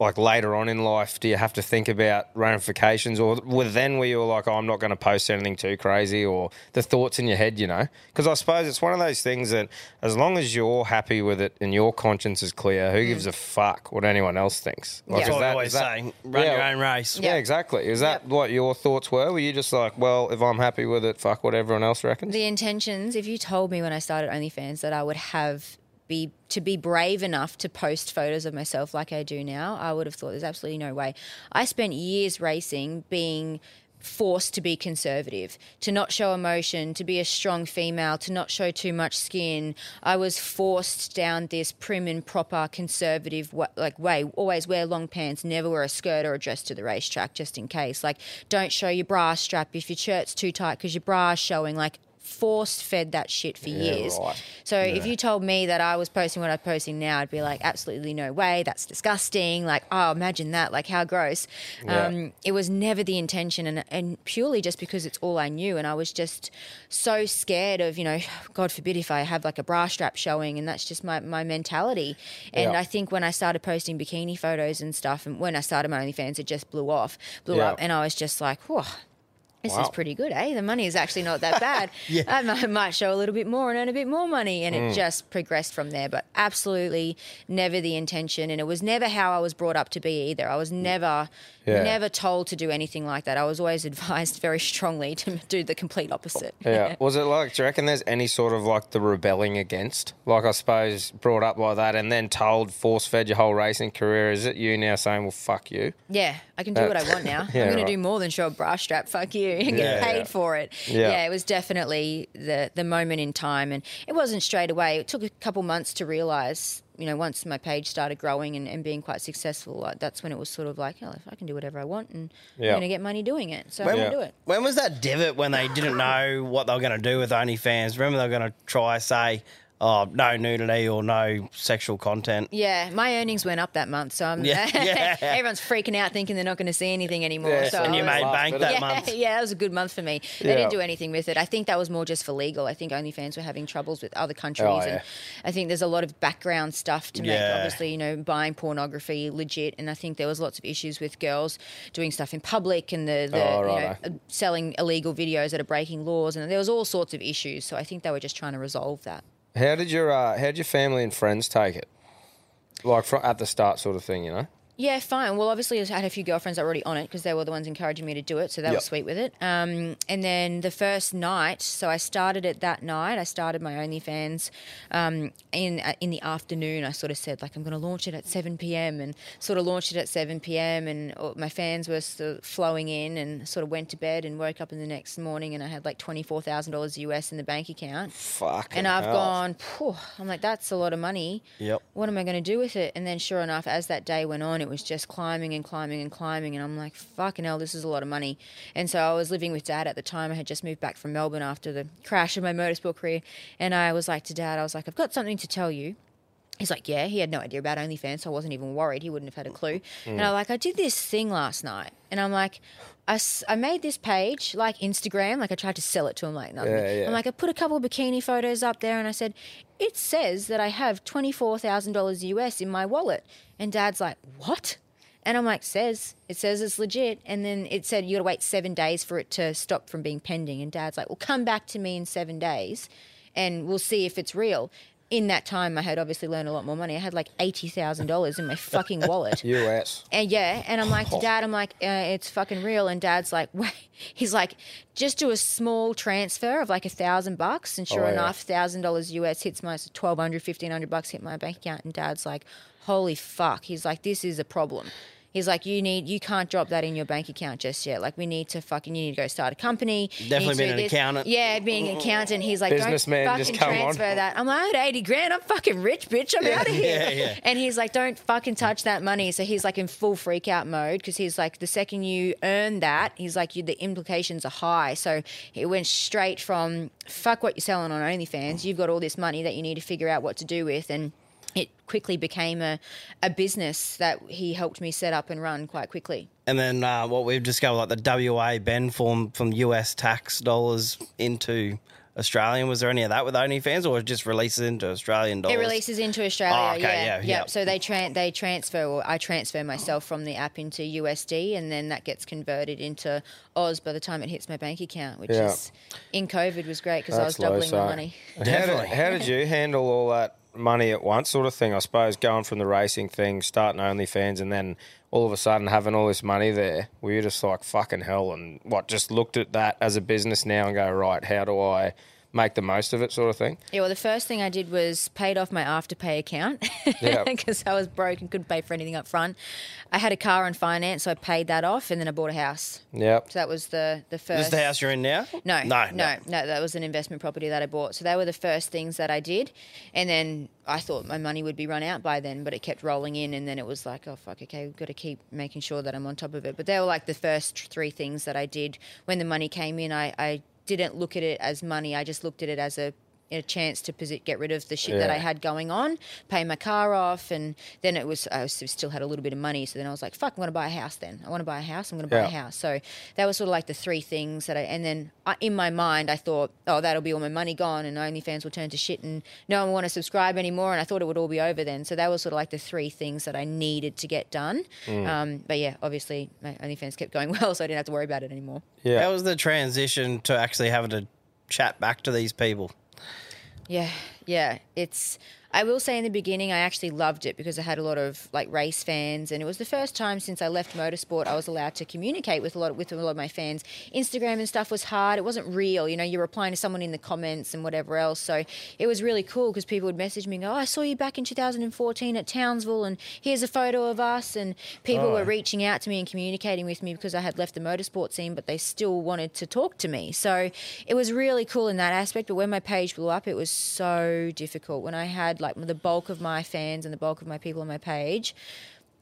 like later on in life, do you have to think about ramifications, or were then were you like, oh, I'm not going to post anything too crazy, or the thoughts in your head, you know? Because I suppose it's one of those things that as long as you're happy with it and your conscience is clear, who mm. gives a fuck what anyone else thinks? Like, Yeah. That's is what I that- always that- say. Run Yeah. your own race. Yeah, Yeah. exactly. Is that Yep. what your thoughts were? Were you just like, well, if I'm happy with it, fuck what everyone else reckons? The intentions, if you told me when I started OnlyFans that I would have be to be brave enough to post photos of myself like I do now, I would have thought there's absolutely no way. I spent years racing being forced to be conservative, to not show emotion, to be a strong female, to not show too much skin. I was forced down this prim and proper conservative like way. Always wear long pants, never wear a skirt or a dress to the racetrack just in case. Like don't show your bra strap if your shirt's too tight because your bra's showing. Like force fed that shit for years. right. So if you told me that I was posting what I'm posting now, I'd be like, absolutely no way. That's disgusting. Like, oh, imagine that. Like, how gross. Yeah. Um, it was never the intention, and, and purely just because it's all I knew, and I was just so scared of, you know, God forbid if I have like a bra strap showing, and that's just my my mentality. And Yeah. I think when I started posting bikini photos and stuff, and when I started my OnlyFans, it just blew off, blew Yeah. up, and I was just like, whoa. This Wow. is pretty good, eh? The money is actually not that bad. Yeah. I might, might show a little bit more and earn a bit more money. And Mm. it just progressed from there. But absolutely never the intention. And it was never how I was brought up to be either. I was never, Yeah. never told to do anything like that. I was always advised very strongly to do the complete opposite. Yeah. Was it like, do you reckon there's any sort of like the rebelling against? Like, I suppose, brought up like that and then told, force fed your whole racing career. Is it you now saying, well, fuck you? Yeah, I can do Uh, what I want now. yeah, I'm going right. to do more than show a bra strap. Fuck you and Yeah, get paid yeah. for it. Yeah. Yeah. it was definitely the the moment in time, and it wasn't straight away. It took a couple months to realize. You know, once my page started growing and, and being quite successful, like, that's when it was sort of like, oh, if I can do whatever I want, and Yeah. I'm going to get money doing it, so I'm When, going to do it. when was that divot when they didn't know what they were going to do with OnlyFans? Remember they were going to try say, oh, no nudity or no sexual content. Yeah, my earnings went up that month, so I'm, Yeah, yeah. everyone's freaking out thinking they're not going to see anything anymore. Yeah, so so I And you was- made Last bank that yeah, month. yeah, that was a good month for me. They Yeah. didn't do anything with it. I think that was more just for legal. I think OnlyFans were having troubles with other countries, Oh, and. I think there's a lot of background stuff to make. Obviously, you know, buying pornography legit, and I think there was lots of issues with girls doing stuff in public and the, the Oh, you know, uh, selling illegal videos that are breaking laws, and there was all sorts of issues. So I think they were just trying to resolve that. How did your, uh, how did your family and friends take it? Like, from, at the start, sort of thing, you know? Yeah, fine. Well, obviously, I had a few girlfriends that were already on it because they were the ones encouraging me to do it, so they Yep. were sweet with it. Um, and then the first night, so I started it that night. I started my OnlyFans um, in uh, in the afternoon. I sort of said like I'm going to launch it at 7 p.m. and sort of launched it at 7 p.m. And uh, my fans were sort of flowing in, and sort of went to bed and woke up in the next morning, and I had like twenty four thousand dollars US in the bank account. Fuck. And I've gone, Phew, I'm like, that's a lot of money. Yep. What am I going to do with it? And then, sure enough, as that day went on, it was just climbing and climbing and climbing. And I'm like, fucking hell, this is a lot of money. And so I was living with dad at the time. I had just moved back from Melbourne after the crash of my motorsport career. And I was like to dad, I was like, I've got something to tell you. He's like, yeah, he had no idea about OnlyFans, so I wasn't even worried. He wouldn't have had a clue. And mm. I'm like, I did this thing last night. And I'm like, I, s- I made this page like Instagram, like I tried to sell it to him like nothing. Yeah, yeah. I'm like, I put a couple of bikini photos up there and I said, it says that I have $24,000 US in my wallet. And dad's like, what? And I'm like, says, it says it's legit. And then it said you got to wait seven days for it to stop from being pending. And dad's like, well, come back to me in seven days and we'll see if it's real. In that time, I had obviously learned a lot more money. I had like $80,000 in my fucking wallet. US. And yeah, and I'm like to dad, I'm like, uh, it's fucking real. And dad's like, wait, he's like, just do a small transfer of like a thousand bucks. And sure Oh, yeah. enough, thousand dollars US hits my 1200, 1500 bucks hit my bank account. And dad's like, holy fuck. He's like, this is a problem. He's like, you need, you can't drop that in your bank account just yet. Like, we need to fucking, you need to go start a company. Definitely being an this." accountant. Yeah, being an accountant. He's like, Businessman don't just fucking come on. transfer that. I'm like, I had 80 grand. I'm fucking rich, bitch. I'm out of here. Yeah, yeah. And he's like, don't fucking touch that money. So he's like in full freak out mode because he's like, the second you earn that, he's like, you, the implications are high. So it went straight from fuck what you're selling on OnlyFans. You've got all this money that you need to figure out what to do with. And it quickly became a, a business that he helped me set up and run quite quickly. And then uh, what we've discovered, like the WA Ben form from US tax dollars into Australian. Was there any of that with OnlyFans, or it just releases into Australian dollars? It releases into Australia. Oh, okay, yeah, yeah, yeah. So they tra- they transfer, or I transfer myself from the app into USD, and then that gets converted into Oz by the time it hits my bank account, which Yeah. is in COVID was great because I was doubling my so- money. How did, how did you handle all that money at once, sort of thing? I suppose going from the racing thing, starting OnlyFans, and then all of a sudden having all this money there. we Were just like fucking hell, and what? Just looked at that as a business now and go, right, how do I make the most of it, sort of thing? Yeah, well, the first thing I did was paid off my afterpay account Yeah. because I was broke and couldn't pay for anything up front. I had a car on finance, so I paid that off, and then I bought a house. Yep. So that was the the first. Is this the house you're in now? No, no, no, no, That was an investment property that I bought. So they were the first things that I did, and then I thought my money would be run out by then, but it kept rolling in, and then it was like, oh fuck, okay, we've got to keep making sure that I'm on top of it. But they were like the first three things that I did when the money came in. I, I didn't look at it as money. I just looked at it as a a chance to posi- get rid of the shit that I had going on, pay my car off, and then it was I was, still had a little bit of money. So then I was like, "Fuck, I'm going to buy a house." Then I want to buy a house. I'm going to buy a house. So that was sort of like the three things that I. And then I, in my mind, I thought, "Oh, that'll be all my money gone, and OnlyFans will turn to shit, and no one will want to subscribe anymore." And I thought it would all be over then. So that was sort of like the three things that I needed to get done. Um, but yeah, obviously, my OnlyFans kept going well, so I didn't have to worry about it anymore. Yeah. that was the transition to actually having to chat back to these people? Yeah, yeah. It's. I will say in the beginning, I actually loved it because I had a lot of like race fans, and it was the first time since I left motorsport I was allowed to communicate with a lot with a lot of my fans. Instagram and stuff was hard; it wasn't real. You know, you're replying to someone in the comments and whatever else. So it was really cool because people would message me and go, oh, "I saw you back in 2014 at Townsville, and here's a photo of us." And people were oh. reaching out to me and communicating with me because I had left the motorsport scene, but they still wanted to talk to me. So it was really cool in that aspect. But when my page blew up, it was so difficult. When I had like the bulk of my fans and the bulk of my people on my page,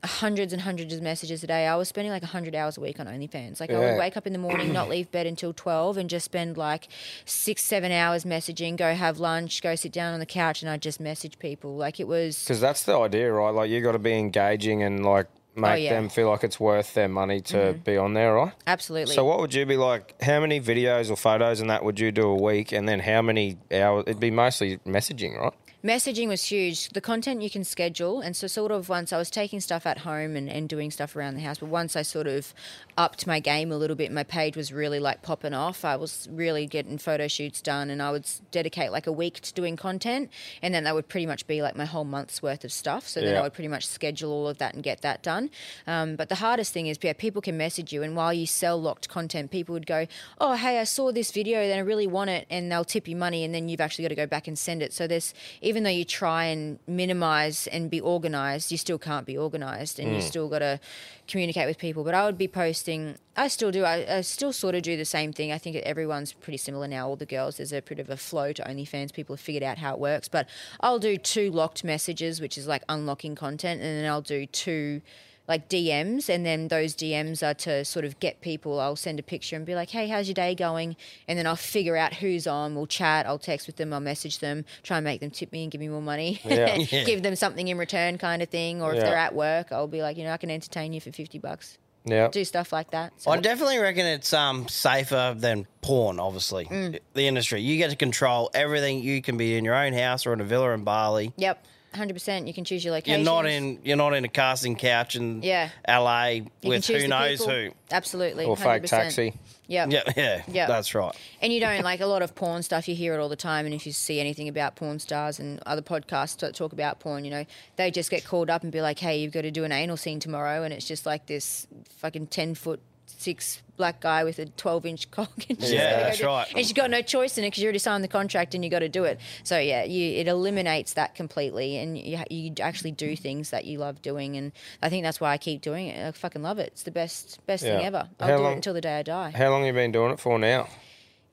hundreds and hundreds of messages a day. I was spending like 100 hours a week on OnlyFans. Like I would wake up in the morning, not leave bed until 12 and just spend like six, seven hours messaging, go have lunch, go sit down on the couch and I'd just message people. Like it was, Because that's the idea, right? Like you got to be engaging and like make yeah. Mm-hmm. them feel like it's worth their money to be on there, right? absolutely. So what would you be like? How many videos or photos and that would you do a week? And then how many hours? It'd be mostly messaging, right? Messaging was huge. The content you can schedule. And so, sort of, once I was taking stuff at home and, and doing stuff around the house, but once I sort of upped my game a little bit, my page was really like popping off. I was really getting photo shoots done, and I would dedicate like a week to doing content. And then that would pretty much be like my whole month's worth of stuff. So then Yeah. I would pretty much schedule all of that and get that done. Um, but the hardest thing is, yeah, people can message you, and while you sell locked content, people would go, "Oh, hey, I saw this video, then I really want it," and they'll tip you money, and then you've actually got to go back and send it. So there's even though you try and minimize and be organized, you still can't be organized, and you mm. still got to communicate with people. But I would be posting. I still do. I, I still sort of do the same thing. I think everyone's pretty similar now. All the girls, there's a bit of a flow to OnlyFans. People have figured out how it works. But I'll do two locked messages, which is like unlocking content, and then I'll do two like DMs, and then those DMs are to sort of get people. I'll send a picture and be like, "Hey, how's your day going?" And then I'll figure out who's on. We'll chat. I'll text with them. I'll message them. Try and make them tip me and give me more money. Yeah. Yeah. give them something in return, kind of thing. Or if Yeah. they're at work, I'll be like, you know, I can entertain you for fifty bucks. Yeah. Do stuff like that. So- I definitely reckon it's um safer than porn. Obviously, Mm. the industry you get to control everything. You can be in your own house or in a villa in Bali. Yep, hundred percent. You can choose your location. You're not in. You're not in a casting couch in Yeah. LA You can with choose who the knows people. who. Absolutely. Or fake 100%. taxi. Yep. Yeah, yeah, Yeah. that's right. And you don't like a lot of porn stuff. You hear it all the time. And if you see anything about porn stars and other podcasts that talk about porn, you know, they just get called up and be like, "Hey, you've got to do an anal scene tomorrow," and it's just like this fucking ten foot six black guy with a twelve inch cock. And she's Yeah, go that's right. And she's got no choice in it because you already signed the contract and you got to do it. So yeah, you, it eliminates that completely, and you, you actually do things that you love doing. And I think that's why I keep doing it. I fucking love it. It's the best best thing ever. I'll How do long- it until the day I die. How long have you been doing it for now?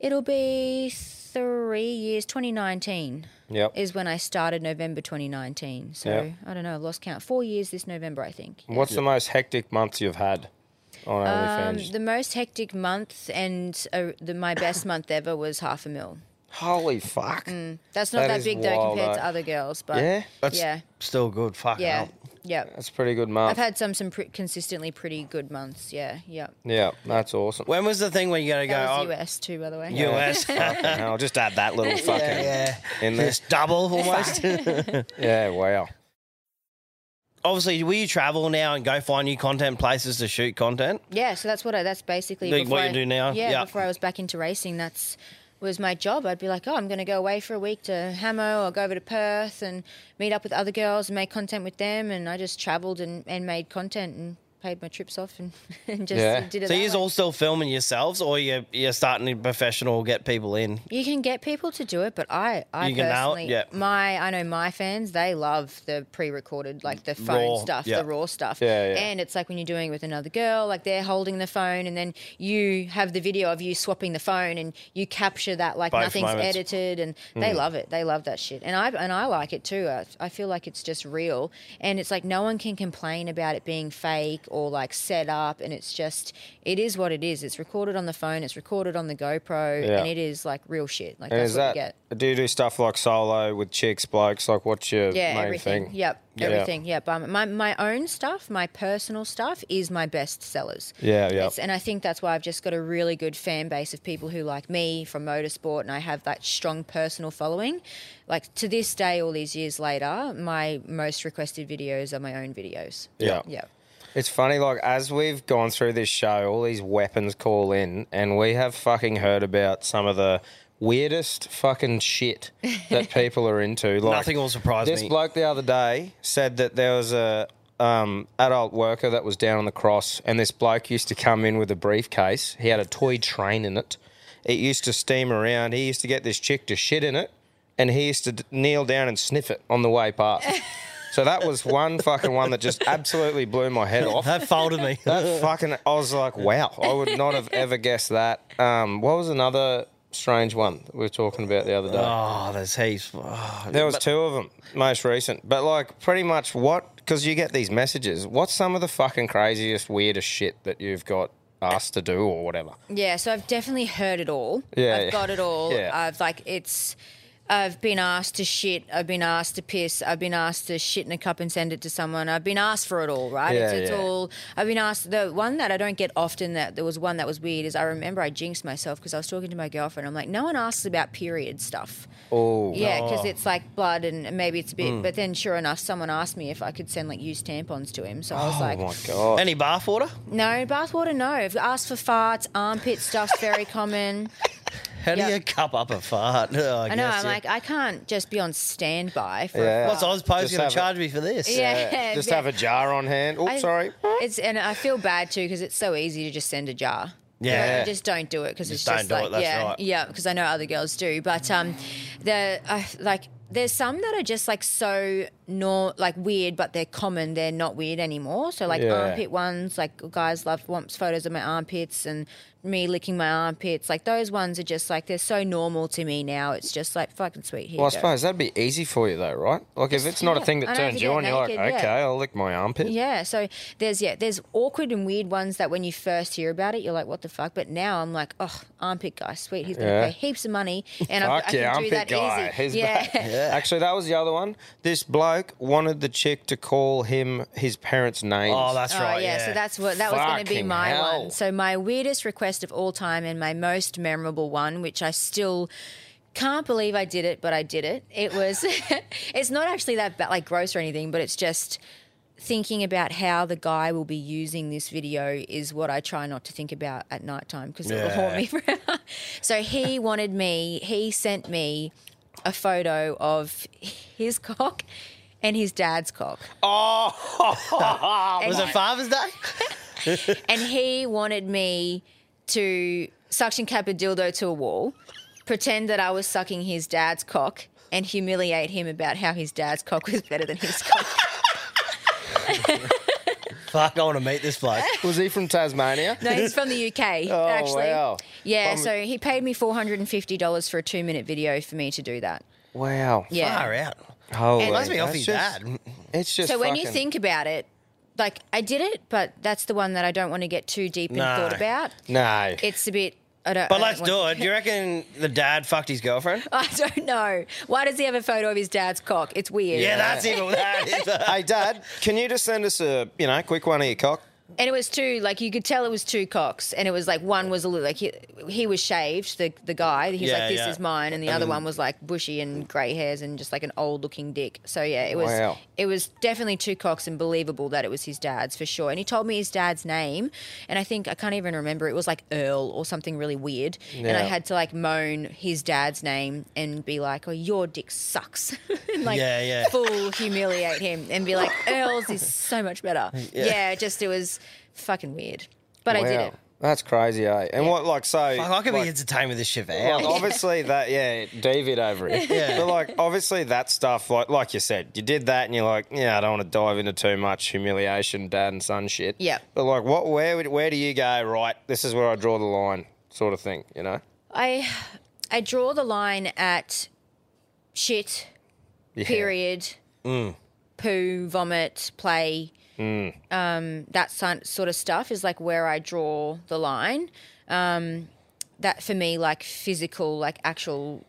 It'll be three years. 2019 Yep. is when I started. November 2019. So Yeah. I don't know. I've lost count. Four years this November, I think. What's the most hectic months you've had on Um, the most hectic month and uh, the, my best month ever was half a mil. Holy fuck. That's not That that, is big though wild, compared to eh? other girls, but Yeah? That's yeah, still good. Fuck yeah. hell. Yeah. That's a pretty good month. I've had some some pre- consistently pretty good months. Yeah, yeah. yeah, that's awesome. When was the thing where you got to go? That was oh, US too, by the way. US. Fucking I'll just add that little fucking yeah. in this double almost. Yeah, wow. Obviously, will you travel now and go find new content places to shoot content? Yeah, so that's what I, that's basically Like what you I- do now? Yeah, Yeah. before I was back into racing, that's was my job. I'd be like, oh, I'm going to go away for a week to Hamo or go over to Perth and meet up with other girls and make content with them. And I just travelled and, and made content and paid my trips off and, and just Yeah. did it. So you're all still filming yourselves, or you're you're starting to professional get people in? You can get people to do it, but I, I You can nail it? personally, Yeah. my, I know my fans, they love the pre-recorded, like the phone Raw, stuff, yeah. the raw stuff. Yeah, yeah. And it's like when you're doing it with another girl, like they're holding the phone, and then you have the video of you swapping the phone, and you capture that like Both nothing's moments. edited, and they hmm. love it. They love that shit, and I and I like it too. I, I feel like it's just real, and it's like no one can complain about it being fake or like set up, and it's just it is what it is. It's recorded on the phone, it's recorded on the GoPro, Yeah. and it is like real shit. Like And that's what that you get. do you do stuff like solo with chicks, blokes? Like, what's your Yeah, main everything. thing? Yep, Yeah. everything. Yep. Um, my my own stuff, my personal stuff, is my best sellers. Yeah, yeah. It's- and I think that's why I've just got a really good fan base of people who like me from motorsport, and I have that strong personal following. Like to this day, all these years later, my most requested videos are my own videos. Yeah. Yeah. It's funny, like as we've gone through this show, all these weapons call in, and we have fucking heard about some of the weirdest fucking shit that people are into. Like, Nothing will surprise this me. This bloke the other day said that there was a um, adult worker that was down on the cross, and this bloke used to come in with a briefcase. He had a toy train in it. It used to steam around. He used to get this chick to shit in it, and he used to d- kneel down and sniff it on the way past. So that was one fucking one that just absolutely blew my head off. That folded me. That fucking, I was like, wow, I would not have ever guessed that. Um, what was another strange one that we were talking about the other day? oh, there's heaps. Oh, there was two of them, most recent. But like, pretty much what? Because you get these messages. What's some of the fucking craziest, weirdest shit that you've got asked to do or whatever? Yeah, so I've definitely heard it all. Yeah, I've yeah. got it all. Yeah. I've like it's I've been asked to shit, I've been asked to piss, I've been asked to shit in a cup and send it to someone. I've been asked for it all, right? it's Yeah, it's yeah. all I've been asked the one that I don't get often that there was one that was weird is I remember I jinxed myself because I was talking to my girlfriend. I'm like, no one asks about period stuff. Oh, Yeah, because it's like blood and maybe it's a bit. Hmm. But then, sure enough, someone asked me if I could send like used tampons to him. So I was oh like, my god. Any bath water? no, bathwater, no. I've asked for farts, armpit stuff's very common. How do Yep. you cup up a fart? Oh, I, I know. guess, I'm yeah. like, I can't just be on standby for. Yeah. A What's fart. Ozpose Just going have to it. charge me for this? Yeah, just yeah. have a jar on hand. Oh, I- sorry. It's and I feel bad too because it's so easy to just send a jar. Yeah. Like, just don't do it because it's Just just don't do like it, that's yeah, right. yeah. Because I know other girls do, but um, the uh, like there's some that are just like so nor like weird, but they're common. They're not weird anymore. So like Yeah. armpit ones, like guys love wants photos of my armpits and me licking my armpits. Like those ones are just like they're so normal to me now. It's just like fucking sweet. Here Well, I suppose that'd be easy for you though, right? Like if it's not a thing that don't turns you get on, you're like, naked, yeah. okay, I'll lick my armpit. Yeah, so there's yeah, there's awkward and weird ones that when you first hear about it, you're like, what the fuck? But now I'm like, oh, armpit guy, sweet, he's gonna Yeah. pay heaps of money, and I, I can yeah, do that guy. easy. He's yeah. back. Actually, that was the other one. This bloke wanted the chick to call him his parents' names. Oh, that's Oh right. yeah, Yeah. so that's what that was going to be my hell. one. So my weirdest request of all time and my most memorable one, which I still can't believe I did it, but I did it. It was. it's not actually that bad, like gross or anything, but it's just thinking about how the guy will be using this video is what I try not to think about at night time because it will haunt me forever. so he wanted me. He sent me a photo of his cock and his dad's cock. Oh, Was it Father's Day? and he wanted me to suction cap a dildo to a wall, pretend that I was sucking his dad's cock, and humiliate him about how his dad's cock was better than his cock. Fuck, I want to meet this bloke. was he from Tasmania? No, he's from the UK, Oh, actually. wow. Yeah, so he paid me four hundred and fifty dollars for a two-minute video for me to do that. Wow. Yeah. Far out. Holy, And- Must be off his just- dad. It's just So when you fucking- think about it, like I did it, but that's the one that I don't want to get too deep in No. thought about. no, It's a bit I don't. But I let's don't do want- it. Do you reckon the dad fucked his girlfriend? I don't know. Why does he have a photo of his dad's cock? It's weird. Yeah, that's even that. Is Hey, Dad, can you just send us a you know quick one of your cock? And it was two, like you could tell it was two cocks, and it was like one was a little like he, he was shaved, the the guy. He's Yeah, like, "This yeah. is mine," and the other one was like bushy and grey hairs and just like an old looking dick. So yeah, it was Wow. it was definitely two cocks and believable that it was his dad's for sure. And he told me his dad's name, and I think I can't even remember. It was like Earl or something really weird, and I Yeah. had to like moan his dad's name and be like, "Oh, your dick sucks," and like Yeah, yeah. full humiliate him and be like, "Earl's is so much better." Yeah, just it was fucking weird, but I did Wow. it. That's crazy, eh? And what like so? Fuck, I could like, be entertained with this shit for Like obviously that yeah, David over it. Yeah. But like obviously that stuff, like like you said, you did that and you're like, yeah, I don't want to dive into too much humiliation, dad and son shit. Yeah. But like what where would- where do you go, right, this is where I draw the line, sort of thing, you know? I I draw the line at shit, Yeah. period, poo, vomit, play, um, that sort of stuff is like where I draw the line. Um, that for me, like physical, like actual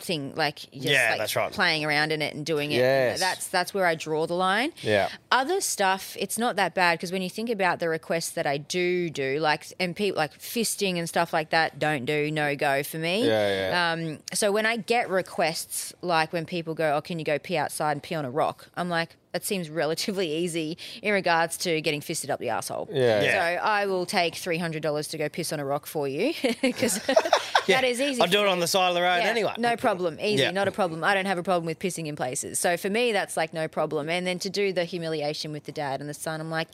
thing, like just Yeah, like that's right. playing around in it and doing it. Yes. That's that's where I draw the line. Yeah. Other stuff, it's not that bad because when you think about the requests that I do do, like and people like fisting and stuff like that, don't do, no go for me. Yeah, yeah. Um, so when I get requests, like when people go, "Oh, can you go pee outside and pee on a rock?" I'm like, that seems relatively easy in regards to getting fisted up the asshole. Yeah. So I will take three hundred dollars to go piss on a rock for you because that is easy. I'll do it on the side of the road Yeah, anyway. No problem. Easy. Yeah. Not a problem. I don't have a problem with pissing in places. So for me, that's like no problem. And then to do the humiliation with the dad and the son, I'm like,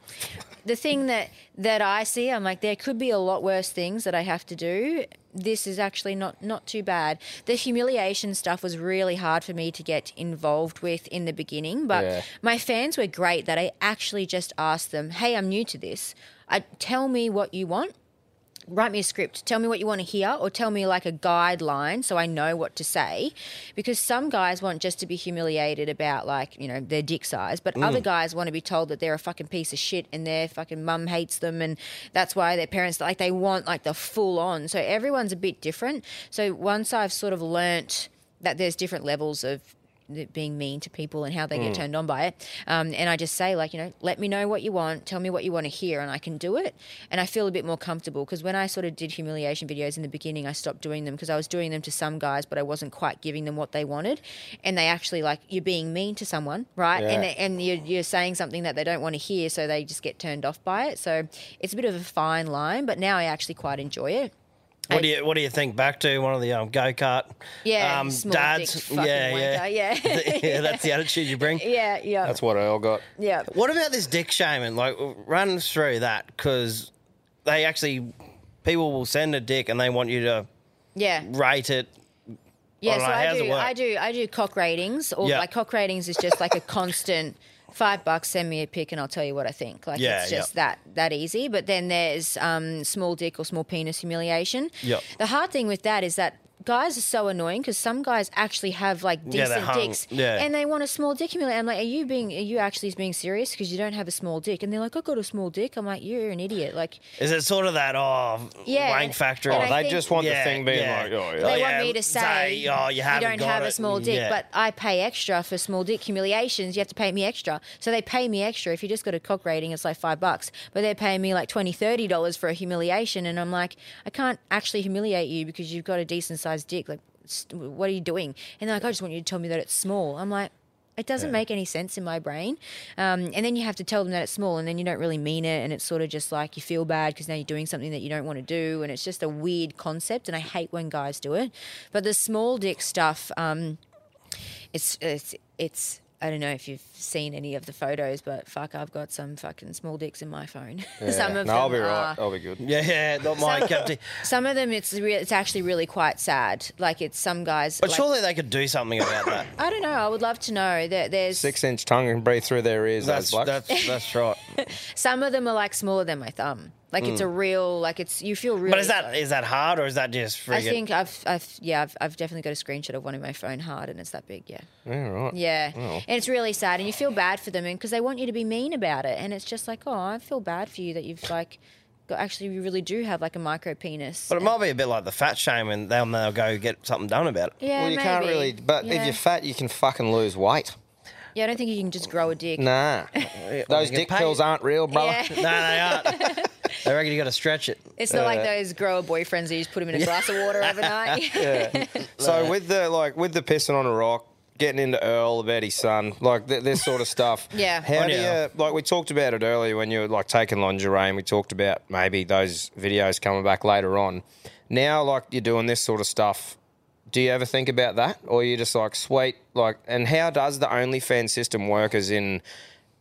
the thing that that I see, I'm like, there could be a lot worse things that I have to do. This is actually not not too bad. The humiliation stuff was really hard for me to get involved with in the beginning, but Yeah. my fans were great that I actually just asked them, "Hey, I'm new to this. I tell me what you want." Write me a script. Tell me what you want to hear, or tell me like a guideline so I know what to say. Because some guys want just to be humiliated about like you know their dick size, but Mm. other guys want to be told that they're a fucking piece of shit and their fucking mum hates them, and that's why their parents like they want like the full on. So everyone's a bit different. So once I've sort of learnt that there's different levels of being mean to people and how they Mm. get turned on by it. Um, and I just say, like, you know, let me know what you want, tell me what you want to hear, and I can do it. And I feel a bit more comfortable because when I sort of did humiliation videos in the beginning, I stopped doing them because I was doing them to some guys, but I wasn't quite giving them what they wanted. And they actually, like, you're being mean to someone, right? And, and you're, you're saying something that they don't want to hear, so they just get turned off by it. So it's a bit of a fine line, but now I actually quite enjoy it. What do you What do you think? Back to one of the um, go kart, Yeah, um, small dads. dick yeah, yeah, wanker, yeah. yeah. That's the attitude you bring. Yeah, yeah. That's what I all got. yeah. What about this dick shaming? Like, run through that because they actually people will send a dick and they want you to Yeah. rate it. Yeah, Or so like, I how's it do, work? I do, I do cock ratings, or Yeah. like cock ratings is just like a constant five bucks. Send me a pic, and I'll tell you what I think. Like Yeah, it's just that that easy. But then there's um, small dick or small penis humiliation. Yep. The hard thing with that is that guys are so annoying because some guys actually have like Yeah, they're decent hung- dicks, yeah. and they want a small dick humiliation. I'm like, are you being, are you actually being serious because you don't have a small dick? And they're like, I got a small dick. I'm like, you're an idiot. Like, Is it sort of that oh Yeah, wank and- factor? and Oh, I they think- just want Yeah, the thing being yeah. like, oh, yeah. They yeah, want me to say, oh, you haven't don't got have a it. small dick, Yeah. but I pay extra for small dick humiliations. You have to pay me extra. So they pay me extra. If you just got a cock rating, it's like five bucks. But they're paying me like $20, $30 for a humiliation. And I'm like, I can't actually humiliate you because you've got a decent sized dick. Like, what are you doing? And they're like, I just want you to tell me that it's small. I'm like, it doesn't make any sense in my brain. Um, and then you have to tell them that it's small, and then you don't really mean it. And it's sort of just like you feel bad because now you're doing something that you don't want to do. And it's just a weird concept. And I hate when guys do it. But the small dick stuff, um, it's, it's, it's, I don't know if you've seen any of the photos, but fuck, I've got some fucking small dicks in my phone. some of no, them I'll be are, right. I'll be good. yeah, yeah, not my cup tea. Some of them, it's re- it's actually really quite sad. Like it's some guys. But like- surely they could do something about that. I don't know. I would love to know that there's Six inch tongue and breathe through their ears. That's those that's that's right. Some of them are like smaller than my thumb. Like it's a real, like it's you feel really. Mm. But is that is that hard or is that just friggin'? I think I've, I've, yeah, I've, I've definitely got a screenshot of one in my phone hard, and it's that big, yeah, yeah, right. yeah, and it's really sad, and you feel bad for them, because they want you to be mean about it, and it's just like, oh, I feel bad for you that you've like got, actually, you really do have like a micro penis. But it might be a bit like the fat shame, and then they'll go get something done about it. yeah, well, you maybe. can't really. But if Yeah. you're fat, you can fucking lose weight. Yeah, I don't think you can just grow a dick. Nah, those dick pay- pills aren't real, brother. Yeah. No, they aren't. they reckon you got to stretch it. It's not like those grower boyfriends that you just put them in a glass of water overnight. Yeah. So with the like with the pissing on a rock, getting into Earl about his son, like th- this sort of stuff. Yeah. How On do you like? We talked about it earlier when you were like taking lingerie, and we talked about maybe those videos coming back later on. Now, like you're doing this sort of stuff. Do you ever think about that, or you just like sweet like? And how does the OnlyFans system work? As in,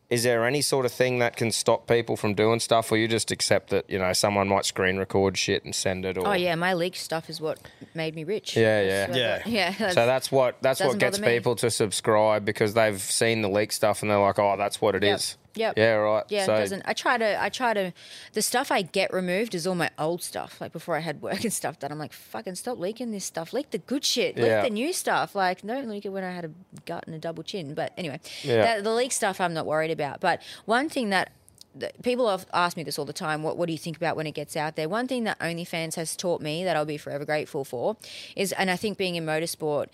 is there any sort of thing that can stop people from doing stuff, or you just accept that you know someone might screen record shit and send it? Oh, or oh yeah, my leaked stuff is what made me rich. Yeah, That's yeah. what- yeah. that's- So that's what that's what gets people to subscribe because they've seen the leak stuff and they're like, oh, that's what it Yep. is. Yep. Yeah, right. Yeah, so, it doesn't. I try to. I try to. The stuff I get removed is all my old stuff. Like before I had work and stuff done. I'm like, fucking stop leaking this stuff. Leak the good shit. Leak Yeah. the new stuff. Like don't leak it when I had a gut and a double chin. But anyway, Yeah. that, the leak stuff I'm not worried about. But one thing that people have asked me this all the time. What What do you think about when it gets out there? One thing that OnlyFans has taught me that I'll be forever grateful for is, and I think being in motorsport.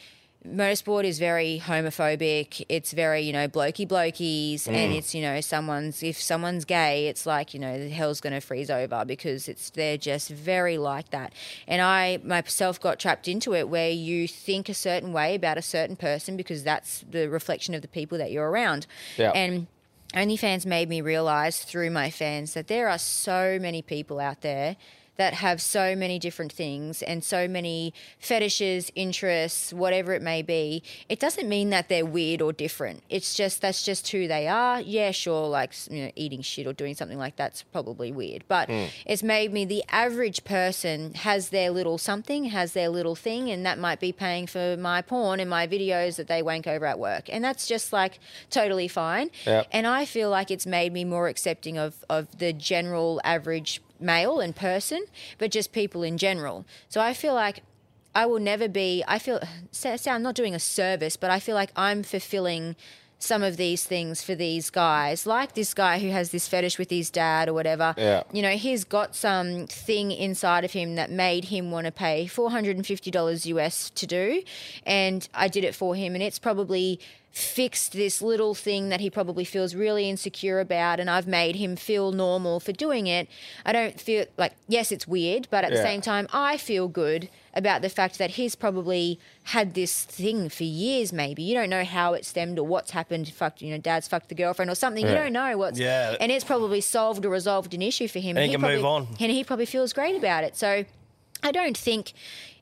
Motorsport is very homophobic. It's very, you know, blokey blokies, mm. and it's, you know, someone's if someone's gay, it's like, you know, the hell's going to freeze over because it's they're just very like that. And I myself got trapped into it where you think a certain way about a certain person because that's the reflection of the people that you're around. Yeah. And OnlyFans made me realize through my fans that there are so many people out there that have so many different things and so many fetishes, interests, whatever it may be. It doesn't mean that they're weird or different. It's just that's just who they are. Yeah, sure, like you know, eating shit or doing something like that's probably weird, but hmm. it's made me the average person has their little something, has their little thing, and that might be paying for my porn and my videos that they wank over at work, and that's just like totally fine. Yep. And I feel like it's made me more accepting of, of the general average male and person, but just people in general. So I feel like I will never be, I feel, say, I'm not doing a service, but I feel like I'm fulfilling some of these things for these guys, like this guy who has this fetish with his dad or whatever. Yeah. You know, he's got some thing inside of him that made him want to pay $450 US to do. And I did it for him, and it's probably fixed this little thing that he probably feels really insecure about and I've made him feel normal for doing it. I don't feel like yes it's weird, but at the same time I feel good about the fact that he's probably had this thing for years maybe. You don't know how it stemmed or what's happened. Fucked, you know, dad's fucked the girlfriend or something. You don't know what's Yeah. and it's probably solved or resolved an issue for him. And he can move on. And he probably feels great about it. So I don't think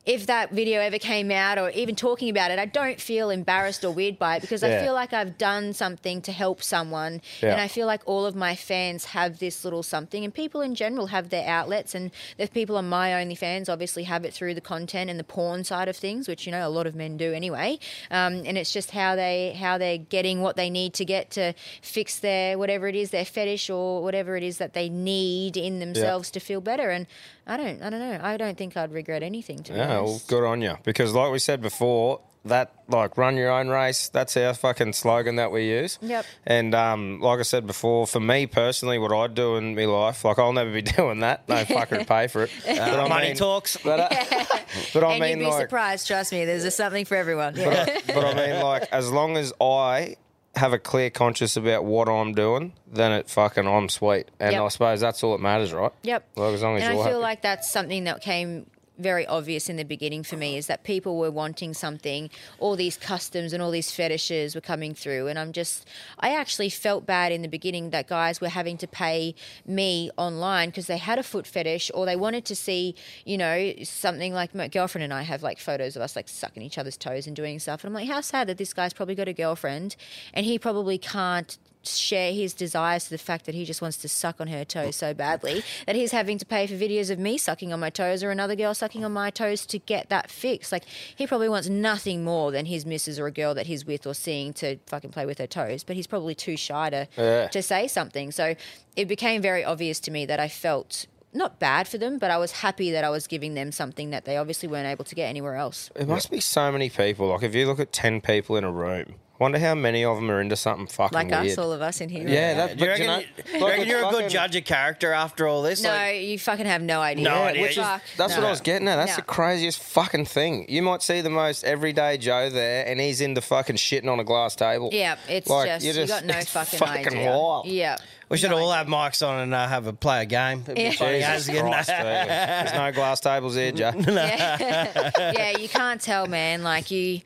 if that video ever came out or even talking about it, I don't feel embarrassed or weird by it because I feel like I've done something to help someone. Yeah. And I feel like all of my fans have this little something, and people in general have their outlets. And the people on my OnlyFans obviously have it through the content and the porn side of things, which you know a lot of men do anyway. Um, and it's just how they how they're getting what they need to get to fix their whatever it is their fetish or whatever it is that they need in themselves to feel better. And I don't I don't know I don't think I'd regret anything to be Yeah, well, good on you. Because like we said before, that like run your own race. That's our fucking slogan that we use. Yep. And um, like I said before, for me personally, what I'd do in my life, like I'll never be doing that. No fucker pay for it. But I Money mean- talks. But, I- but I and mean, you'd be like, surprised. Trust me, there's a something for everyone. but, I, but I mean, like, as long as I have a clear conscience about what I'm doing, then it fucking I'm sweet. And Yep. I suppose that's all that matters, right? Yep. Well, as long as and I feel happy. like that's something that came very obvious in the beginning for me is that people were wanting something. All these customs and all these fetishes were coming through and i'm just i actually felt bad in the beginning that guys were having to pay me online because they had a foot fetish or they wanted to see you know something like my girlfriend and i have like photos of us like sucking each other's toes and doing stuff and i'm like how sad that this guy's probably got a girlfriend and he probably can't share his desires to the fact that he just wants to suck on her toes so badly that he's having to pay for videos of me sucking on my toes or another girl sucking on my toes to get that fixed. Like he probably wants nothing more than his missus or a girl that he's with or seeing to fucking play with her toes, but he's probably too shy to Yeah. to say something. So it became very obvious to me that I felt not bad for them, but I was happy that I was giving them something that they obviously weren't able to get anywhere else. It must be so many people. Like if you look at ten people in a room, Wonder how many of them are into something fucking Like weird. us, all of us in here. yeah, that, Do you but, reckon, you know, do you like reckon it's you're a good judge of character after all this? No, Like, you fucking have no idea. No idea. which is, Fuck, that's what. I was getting at. That's No. the craziest fucking thing. You might see the most everyday Joe there, and he's into fucking shitting on a glass table. Yeah, it's Like, just, you you got no it's fucking, fucking idea. wild. Yeah. we should No all have mics on and uh, have a play a game. It'd be Yeah. funny as Jesus getting- Christ, Steve. There's no glass tables here, Joe. yeah. yeah, you can't tell, man. Like you,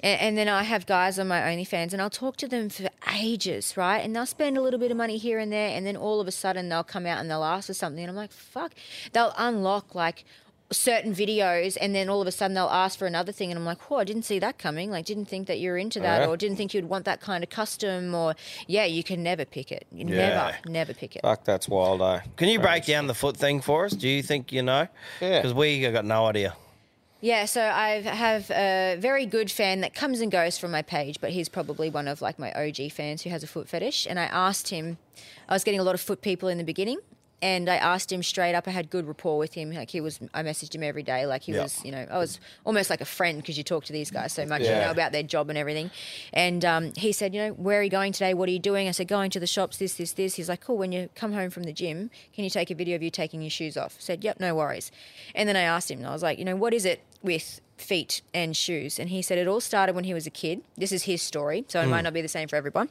and, and then I have guys on my OnlyFans, and I'll talk to them for ages, right? And they'll spend a little bit of money here and there, and then all of a sudden they'll come out and they'll ask for something, and I'm like, fuck. They'll unlock like certain videos and then all of a sudden they'll ask for another thing and I'm like, whoa, I didn't see that coming. Like didn't think that you were into that Yeah. or didn't think you'd want that kind of custom or yeah, you can never pick it. You Yeah. Never, never pick it. Fuck, that's wild, eh? Can you break down the foot thing for us? Do you think you know? Yeah. Because we got no idea. Yeah, so I have a very good fan that comes and goes from my page, but he's probably one of like my OG fans who has a foot fetish. And I asked him, I was getting a lot of foot people in the beginning, and I asked him straight up. I had good rapport with him. Like he was, I messaged him every day. Like he Yeah. was, you know, I was almost like a friend because you talk to these guys so much, you know about their job and everything. And um, he said, you know, where are you going today? What are you doing? I said, going to the shops. This, this, this. He's like, cool. When you come home from the gym, can you take a video of you taking your shoes off? I said, yep, no worries. And then I asked him, and I was like, you know, what is it with feet and shoes? And he said it all started when he was a kid. This is his story, so it might not be the same for everyone.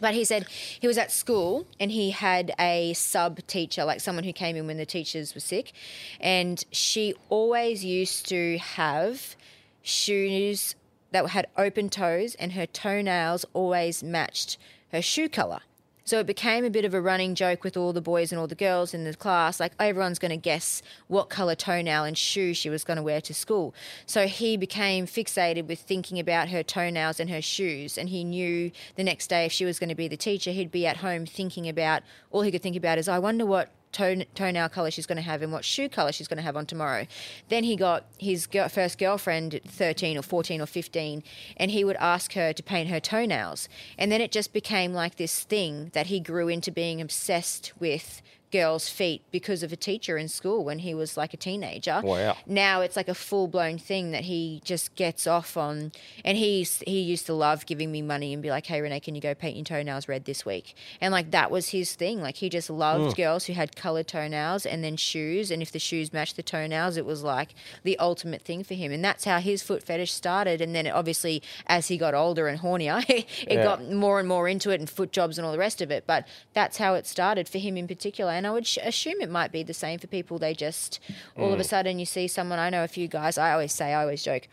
But he said he was at school and he had a sub teacher, like someone who came in when the teachers were sick. And she always used to have shoes that had open toes and her toenails always matched her shoe color. So it became a bit of a running joke with all the boys and all the girls in the class. Like everyone's going to guess what color toenail and shoe she was going to wear to school. So he became fixated with thinking about her toenails and her shoes. And he knew the next day if she was going to be the teacher, he'd be at home thinking about all he could think about is, I wonder what toe, toenail color she's going to have and what shoe color she's going to have on tomorrow. Then he got his girl, first girlfriend at 13 or 14 or 15, and he would ask her to paint her toenails. And then it just became like this thing that he grew into being obsessed with girls' feet because of a teacher in school when he was like a teenager. Wow. Now it's like a full blown thing that he just gets off on. And he's he used to love giving me money and be like, "Hey Renee, can you go paint your toenails red this week?" And like that was his thing. Like he just loved hmm. girls who had colored toenails and then shoes. And if the shoes matched the toenails, it was like the ultimate thing for him. And that's how his foot fetish started. And then it obviously, as he got older and hornier, it Yeah. got more and more into it and foot jobs and all the rest of it. But that's how it started for him in particular. And I would sh- assume it might be the same for people. They just all of a mm. sudden you see someone. I know a few guys. I always say, I always joke.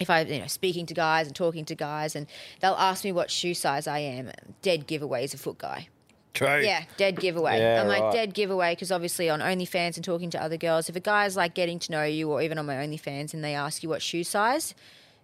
If I, you know, speaking to guys and talking to guys, and they'll ask me what shoe size I am, dead giveaway is a foot guy. True. Yeah, dead giveaway. Yeah, I'm like right. dead giveaway because obviously on OnlyFans and talking to other girls, if a guy's like getting to know you, or even on my OnlyFans, and they ask you what shoe size,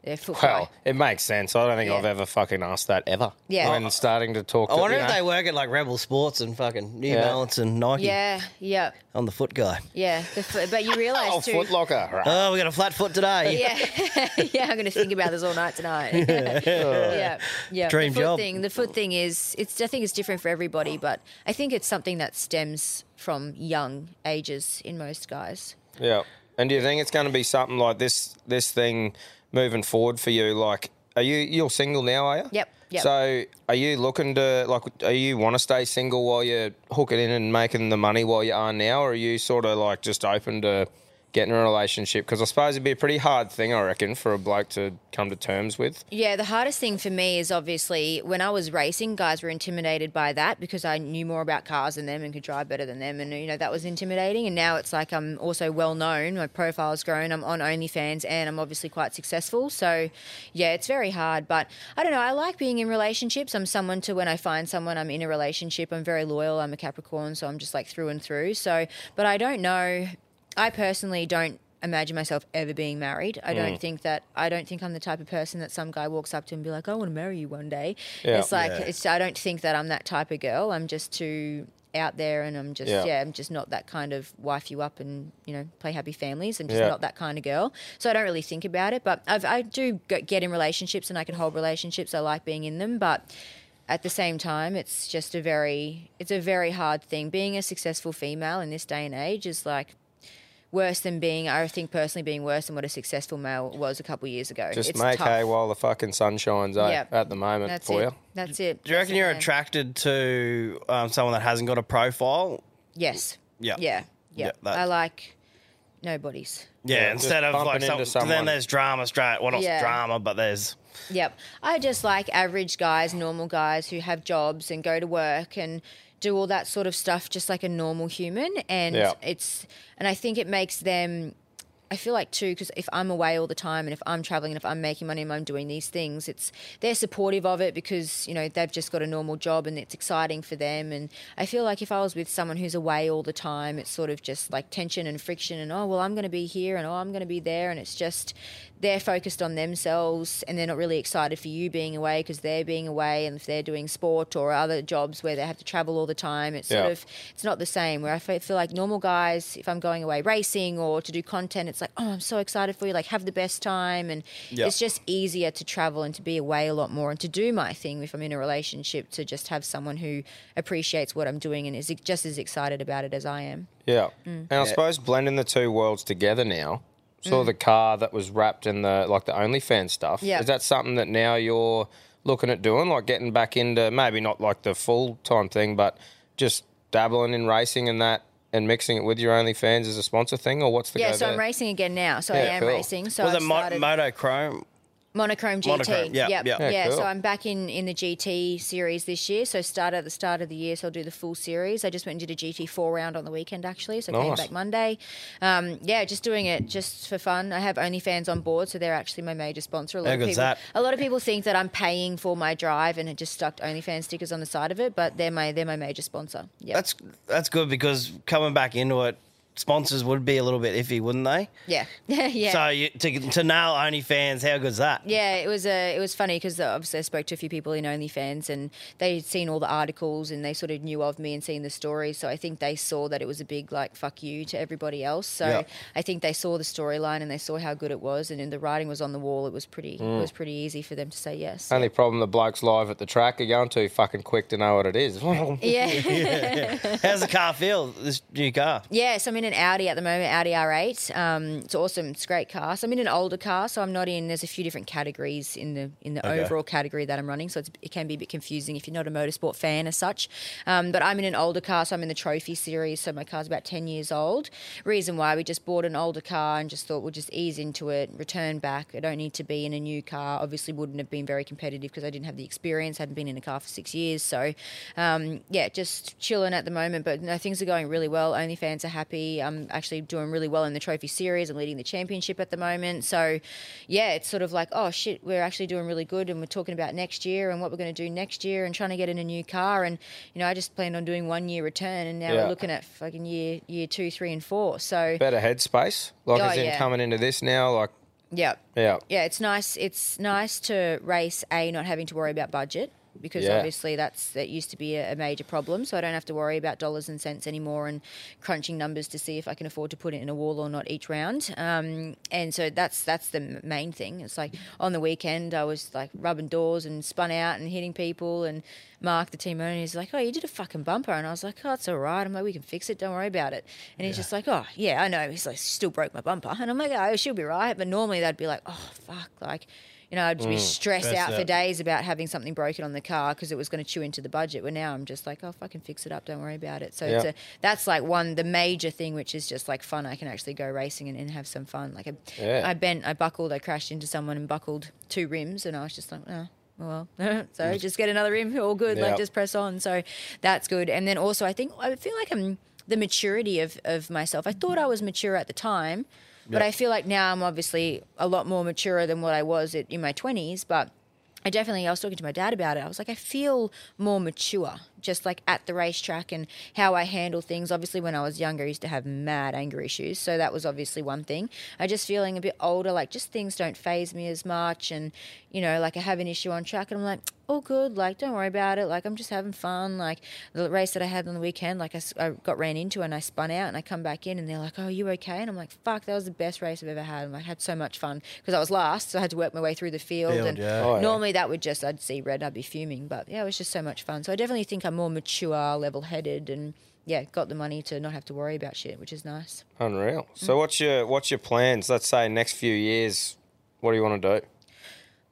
they're foot Well, it makes sense. I don't think Yeah. I've ever fucking asked that ever. Yeah. When starting to talk I to wonder you if know, they work at like Rebel Sports and fucking New Yeah. Balance and Nike. Yeah, yeah, I'm the foot guy. yeah. The fo- but you realise Oh, too. Foot Locker. Right. Oh, we got a flat foot today. Yeah, yeah. I'm going to think about this all night tonight. yeah, yeah. Dream the foot job. Thing, the foot thing is, it's. I think it's different for everybody, but I think it's something that stems from young ages in most guys. Yeah. And do you think it's going to be something like this? This thing moving forward for you? Like, are you you're single now? Are you? Yep, yep. So, are you looking to like? Are you want to stay single while you're hooking in and making the money while you are now, or are you sort of like just open to getting a relationship? Because I suppose it'd be a pretty hard thing, I reckon, for a bloke to come to terms with. Yeah, the hardest thing for me is obviously when I was racing, guys were intimidated by that because I knew more about cars than them and could drive better than them, and you know that was intimidating. And now it's like I'm also well known. My profile's grown. I'm on OnlyFans, and I'm obviously quite successful. So, yeah, it's very hard. But I don't know. I like being in relationships. I'm someone to when I find someone, I'm in a relationship. I'm very loyal. I'm a Capricorn, so I'm just like through and through. So, but I don't know. I personally don't imagine myself ever being married. I Mm. don't think that I don't think I'm the type of person that some guy walks up to and be like, "I want to marry you one day." Yeah. it's like Yeah. it's I don't think that I'm that type of girl. I'm just too out there and I'm just Yeah. yeah, I'm just not that kind of wife you up and you know play happy families. I'm just Yeah. not that kind of girl. So I don't really think about it. But I've, I do get in relationships and I can hold relationships. I like being in them, but at the same time it's just a very it's a very hard thing being a successful female in this day and age is like worse than being. I think personally being worse than what a successful male was a couple of years ago. Just it's make tough. hay while the fucking sun shines, eh? Yep. At the moment That's for it. you. That's it. Do you reckon That's you're it, man. attracted to um, someone that hasn't got a profile? Yes. Yeah. Yeah. Yeah. Yeah, I like no bodies. Yeah, Yeah, instead of like bumping into some, then there's drama straight. Well, not Yeah. drama, but there's Yep. I just like average guys, normal guys who have jobs and go to work and do all that sort of stuff just like a normal human. And Yeah. it's, and I think it makes them, I feel like too, because if I'm away all the time and if I'm traveling and if I'm making money and I'm doing these things, it's, they're supportive of it because, you know, they've just got a normal job and it's exciting for them. And I feel like if I was with someone who's away all the time, it's sort of just like tension and friction and, oh, well, I'm going to be here and oh, I'm going to be there. And it's just, they're focused on themselves and they're not really excited for you being away because they're being away and if they're doing sport or other jobs where they have to travel all the time it's sort of it's not the same where i feel like normal guys if i'm going away racing or to do content it's like oh i'm so excited for you like have the best time and Yeah. it's just easier to travel and to be away a lot more and to do my thing if i'm in a relationship to just have someone who appreciates what i'm doing and is just as excited about it as i am Yeah. Mm. And I suppose blending the two worlds together now. Saw mm. the car that was wrapped in the like the OnlyFans stuff. Yeah. Is that something that now you're looking at doing? Like getting back into maybe not like the full time thing, but just dabbling in racing and that and mixing it with your OnlyFans as a sponsor thing, or what's the yeah go so i'm racing again now so Yeah, i am cool. racing so was I've it mo- started- Motochrome? Monochrome GT. Monochrome, yeah, yep. yeah. yeah. Yeah, cool. So I'm back in in the GT series this year. So start at the start of the year, so I'll do the full series. I just went and did a GT4 round on the weekend actually, so I came back Monday. Um, yeah, just doing it just for fun. I have OnlyFans on board, so they're actually my major sponsor. A lot How of people, that? a lot of people think that I'm paying for my drive and it just stuck OnlyFans stickers on the side of it, but they're my they're my major sponsor. Yeah. That's that's good because coming back into it, sponsors would be a little bit iffy, wouldn't they? yeah. yeah. So you, to to nail OnlyFans, how good's that? Yeah, it was uh, it was funny because obviously I spoke to a few people in OnlyFans and they'd seen all the articles and they sort of knew of me and seen the story. So I think they saw that it was a big like fuck you to everybody else. So Yeah. I think they saw the storyline and they saw how good it was and then the writing was on the wall. It was pretty it was pretty easy for them to say yes. Only problem the blokes live at the track are going too fucking quick to know what it is. yeah. How's the car feel? This new car? Yeah, so I'm in an Audi at the moment, Audi R8. Um, it's awesome. It's a great car. So I'm in an older car, so I'm not in. There's a few different categories in the in the Okay. overall category that I'm running. So it's, it can be a bit confusing if you're not a motorsport fan as such. Um, but I'm in an older car, so I'm in the trophy series. So my car's about 10 years old. Reason why we just bought an older car and just thought we'll just ease into it, return back. I don't need to be in a new car. Obviously, wouldn't have been very competitive because I didn't have the experience. Hadn't been in a car for six years. So um, yeah, just chilling at the moment. But no, things are going really well. OnlyFans are happy. I'm actually doing really well in the trophy series. I'm leading the championship at the moment. So yeah, it's sort of like, oh shit, we're actually doing really good and we're talking about next year and what we're going to do next year and trying to get in a new car. And, you know, I just planned on doing one year return and now Yeah. we're looking at fucking year year two, three, and four. So Better headspace. Like Oh, as in yeah. coming into this now, like yeah. yeah. Yeah, it's nice. It's nice to race a not having to worry about budget because Yeah. obviously that's that used to be a, a major problem. So I don't have to worry about dollars and cents anymore and crunching numbers to see if I can afford to put it in a wall or not each round. Um, and so that's that's the main thing. It's like on the weekend I was like rubbing doors and spun out and hitting people and. Mark, the team owner, he's like, "Oh, you did a fucking bumper," and I was like, "Oh, it's all right." I'm like, "We can fix it. Don't worry about it." And he's just like, "Oh, yeah, I know." He's like, "Still broke my bumper," and I'm like, "Oh, she'll be right." But normally they'd be like, "Oh, fuck," like, you know, I'd be mm. stressed out for days about having something broken on the car because it was going to chew into the budget. But now I'm just like, "Oh, fucking fix it up. Don't worry about it." So it's Yeah. a, that's like one the major thing, which is just like fun. I can actually go racing and, and have some fun. Like, I, Yeah. I bent, I buckled, I crashed into someone and buckled two rims, and I was just like, "Oh." Well, so mm. just get another rim, all good. Like just press on. So that's good. And then also, I think I feel like I'm the maturity of of myself. I thought I was mature at the time, but I feel like now I'm obviously a lot more mature than what I was at, in my twenties. But I definitely, I was talking to my dad about it. I was like, I feel more mature, just like at the racetrack and how I handle things. Obviously, when I was younger, I used to have mad anger issues. So that was obviously one thing. I just feeling a bit older, like just things don't phase me as much. And, you know, like I have an issue on track and I'm like, all good. Like, don't worry about it. Like, I'm just having fun. Like, the race that I had on the weekend, like, I got ran into and I spun out and I come back in and they're like, oh, you okay? And I'm like, fuck, that was the best race I've ever had. And I had so much fun because I was last. So I had to work my way through the field. Field, and yeah. Oh, yeah. normally that would just, I'd see red, I'd be fuming. But yeah, it was just so much fun. So I definitely think I'm more mature, level headed, and yeah, got the money to not have to worry about shit, which is nice. Unreal. So what's your what's your plans? Let's say next few years. What do you want to do?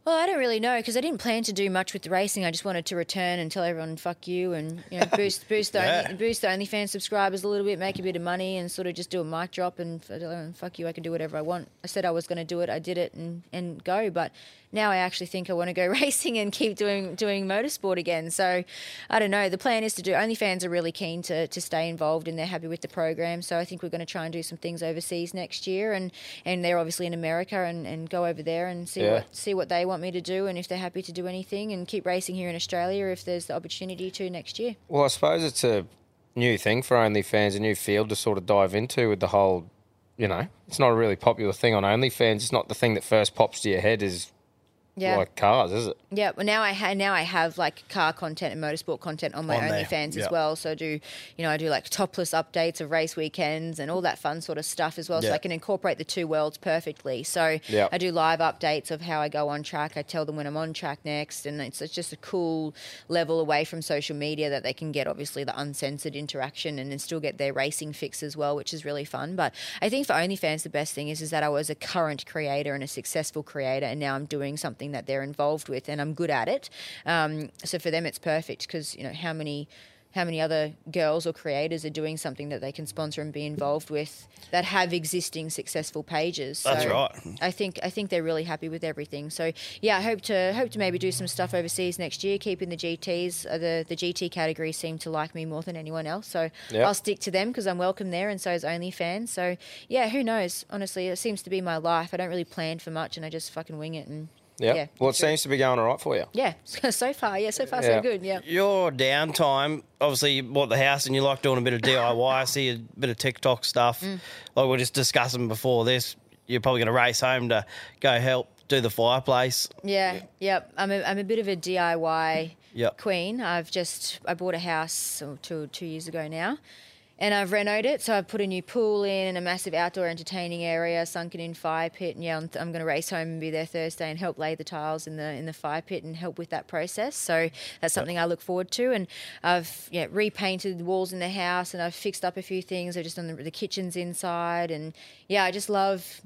Well, I don't really know because I didn't plan to do much with the racing. I just wanted to return and tell everyone "fuck you" and you know boost boost the Yeah. only, boost the OnlyFans subscribers a little bit, make a bit of money, and sort of just do a mic drop and uh, fuck you. I can do whatever I want. I said I was going to do it. I did it and and go. But now I actually think I want to go racing and keep doing doing motorsport again. So I don't know. The plan is to do. OnlyFans are really keen to to stay involved and they're happy with the program. So I think we're going to try and do some things overseas next year, and and they're obviously in America and and go over there and see Yeah. what see what they want me to do and if they're happy to do anything and keep racing here in Australia if there's the opportunity to next year. Well, I suppose it's a new thing for OnlyFans, a new field to sort of dive into with the whole. You know, it's not a really popular thing on OnlyFans. It's not the thing that first pops to your head is Yeah. like cars, is it? Yeah, well now I ha- now I have like car content and motorsport content on my On OnlyFans yeah. as well. So I do you know I do like topless updates of race weekends and all that fun sort of stuff as well. So I can incorporate the two worlds perfectly. So Yeah. I do live updates of how I go on track. I tell them when I'm on track next, and it's, it's just a cool level away from social media that they can get obviously the uncensored interaction and then still get their racing fix as well, which is really fun. But I think for OnlyFans the best thing is is that I was a current creator and a successful creator, and now I'm doing something that they're involved with, and I'm good at it. Um, so for them, it's perfect because you know how many. How many other girls or creators are doing something that they can sponsor and be involved with that have existing successful pages? That's So right. I think I think they're really happy with everything. So yeah, I hope to hope to maybe do some stuff overseas next year. Keeping the GTS, uh, the the GT category seem to like me more than anyone else. So Yep. I'll stick to them because I'm welcome there, and so is OnlyFans. So yeah, who knows? Honestly, it seems to be my life. I don't really plan for much, and I just fucking wing it. And Yep. Yeah. Well, it seems to be going all right for you. yeah, so far, yeah, so far Yeah. so good. Yeah. Your downtime, obviously, you bought the house and you like doing a bit of DIY. I see a bit of TikTok stuff. Mm. Like we are just discussing before this, you're probably going to race home to go help do the fireplace. Yeah, yep. I'm a, I'm a bit of a DIY Yep. queen. I've just I bought a house two two years ago now, and I've renovated it. So I've put a new pool in and a massive outdoor entertaining area, sunken in fire pit. And yeah, I'm, I'm going to race home and be there Thursday and help lay the tiles in the in the fire pit and help with that process. So that's something I look forward to. And I've yeah repainted the walls in the house and I've fixed up a few things. I've just done the, the kitchens inside and yeah, I just love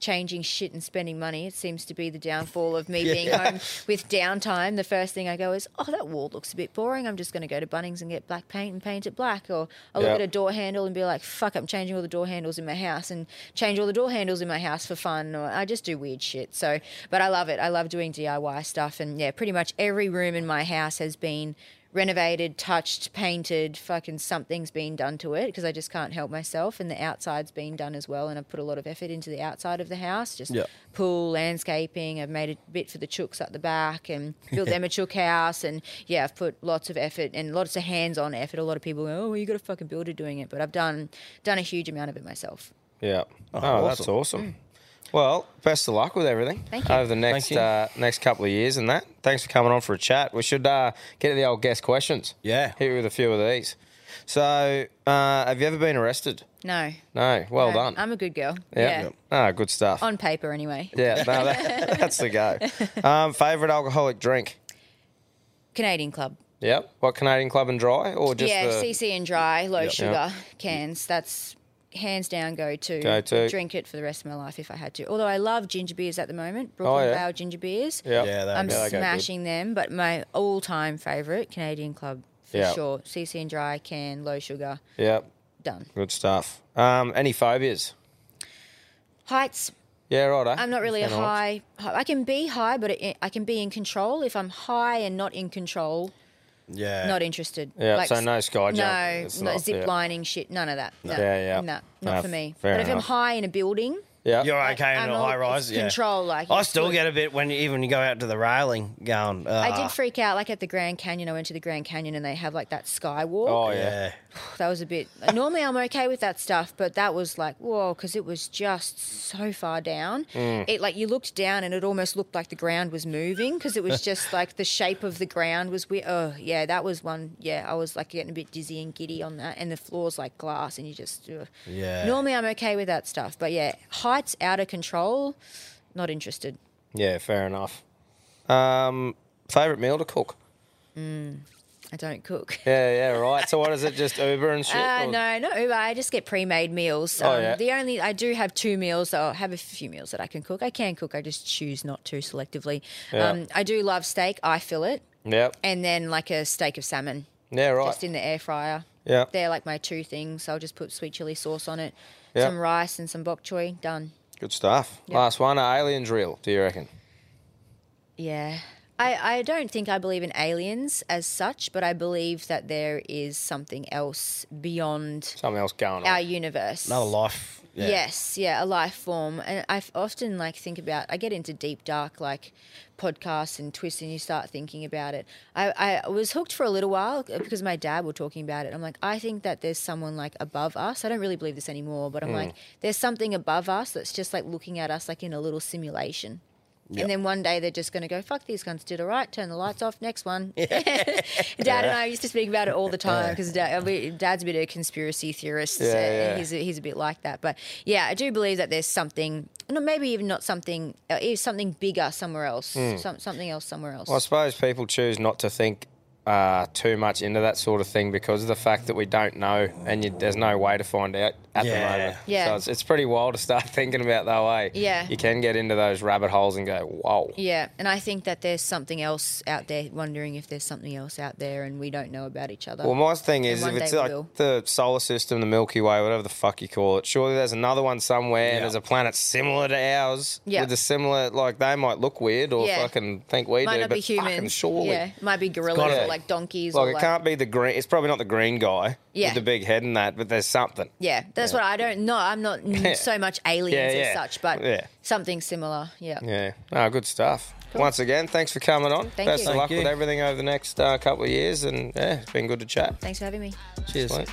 changing shit and spending money. It seems to be the downfall of me being home with downtime. The first thing I go is, oh, that wall looks a bit boring. I'm just going to go to Bunnings and get black paint and paint it black. Or I'll Yeah. look at a door handle and be like, fuck, I'm changing all the door handles in my house and change all the door handles in my house for fun. Or I just do weird shit. So, but I love it. I love doing DIY stuff. And yeah, pretty much every room in my house has been renovated, touched, painted, fucking something's been done to it because I just can't help myself. And the outside's been done as well. And I've put a lot of effort into the outside of the house, just Yeah. pool, landscaping. I've made a bit for the chooks at the back and built them a chook house. And yeah, I've put lots of effort and lots of hands on effort. A lot of people go, oh, well, you got a fucking builder doing it. But I've done, done a huge amount of it myself. Yeah. Oh, oh that's awesome. Mm. Well, best of luck with everything Thank you. over the next Thank you. uh, next couple of years and that. Thanks for coming on for a chat. We should uh, get to the old guest questions. Yeah. Hit you with a few of these. So, uh, have you ever been arrested? No. No. Well no, done. I'm a good girl. yeah. Yeah. Ah, good stuff. On paper, anyway. yeah, no, that, that's the go. Um, favorite alcoholic drink? Canadian Club. Yep. What Canadian Club and Dry or just yeah, the CC and dry, low Yep. sugar cans. That's hands down go to. Go-to. Drink it for the rest of my life if I had to. Although I love ginger beers at the moment, Oh, Brooklyn yeah. Vale ginger beers. Yep. Yeah, they- I'm yeah, they go good. smashing them, but my all-time favorite Canadian Club for Yeah. sure. CC and dry can, low sugar, Yep. done. Good stuff. Um, any phobias? Heights. Yeah, right. eh? I'm not really a Fan of high. I can be high, but it, I can be in control. If I'm high and not in control, Yeah. not interested. Yeah, so no sky No, it's no not- zip yeah. lining shit. None of that. No, Yeah, yeah. No, No, not for me. fair but if I'm high in a building, Yeah. You're okay in a high rise. Yeah. control, like, I still good. get a bit when you, even you go out to the railing, going. Uh, I did freak out. Like at the Grand Canyon, I went to the Grand Canyon and they have like that skywalk. Oh, yeah. That was a bit. Normally, I'm okay with that stuff, but that was like whoa, because it was just so far down. Mm. It like you looked down and it almost looked like the ground was moving because it was just like the shape of the ground was weird. Oh yeah, that was one. Yeah, I was like getting a bit dizzy and giddy on that, and the floor's like glass, and you just. ugh. Yeah. Normally, I'm okay with that stuff, but yeah, heights out of control. Not interested. Yeah, fair enough. Um, favorite meal to cook? I don't cook. Yeah, yeah, right. So what is it? Just Uber and shit? Uh, no, not Uber. I just get pre-made meals. Oh, Um, yeah. The only I do have two meals. So I have a few meals that I can cook. I can cook. I just choose not to selectively. Yeah. Um, I do love steak. I fillet, Yep. and then like a steak of salmon, Yeah, right. just in the air fryer. Yeah. They're like my two things. I'll just put sweet chili sauce on it, Yeah. some rice and some bok choy. Done. Good stuff. Yep. Last one, are aliens real, do you reckon? Yeah. I, I don't think I believe in aliens as such, but I believe that there is something else beyond Something else going on. our universe. Another life. Yeah. Yes, yeah, a life form. And I often like think about. I get into deep dark like podcasts and twists, and you start thinking about it. I, I was hooked for a little while uh, because my dad were talking about it. I'm like, I think that there's someone like above us. I don't really believe this anymore, but I'm hmm. like, there's something above us that's just like looking at us like in a little simulation. And then one day they're just going to go, fuck, these guns did all right, turn the lights off, next one. Dad and I used to speak about it all the time because Dad, Dad's a bit of a conspiracy theorist. Yeah, uh, yeah. He's, a, he's a bit like that. But yeah, I do believe that there's something, no, maybe even not something, uh, is something bigger somewhere else, some, something else somewhere else. Well, I suppose people choose not to think uh, too much into that sort of thing because of the fact that we don't know and you, there's no way to find out at the moment. Yeah. So it's, it's pretty wild to start thinking about that way. Yeah. You can get into those rabbit holes and go, whoa. yeah, and I think that there's something else out there, wondering if there's something else out there and we don't know about each other. Well, my thing is, if it's like will. the solar system, the Milky Way, whatever the fuck you call it, surely there's another one somewhere, Yeah. and there's a planet similar to ours Yeah. with a similar, like they might look weird or Yeah. fucking think we might do, not but be human. fucking surely. Yeah, it might be gorillas gotta or be. Like donkeys Like or it like. can't be the green. It's probably not the green guy Yeah. with the big head and that, but there's something. Yeah, that's what I don't know. I'm not n- so much aliens Yeah, as such, but Yeah. something similar. Yeah. Yeah. No, good stuff. Once again, thanks for coming on. Thank Best you. of luck Thank with you. everything over the next uh, couple of years, and yeah, it's been good to chat. Thanks for having me. Cheers. Sweet.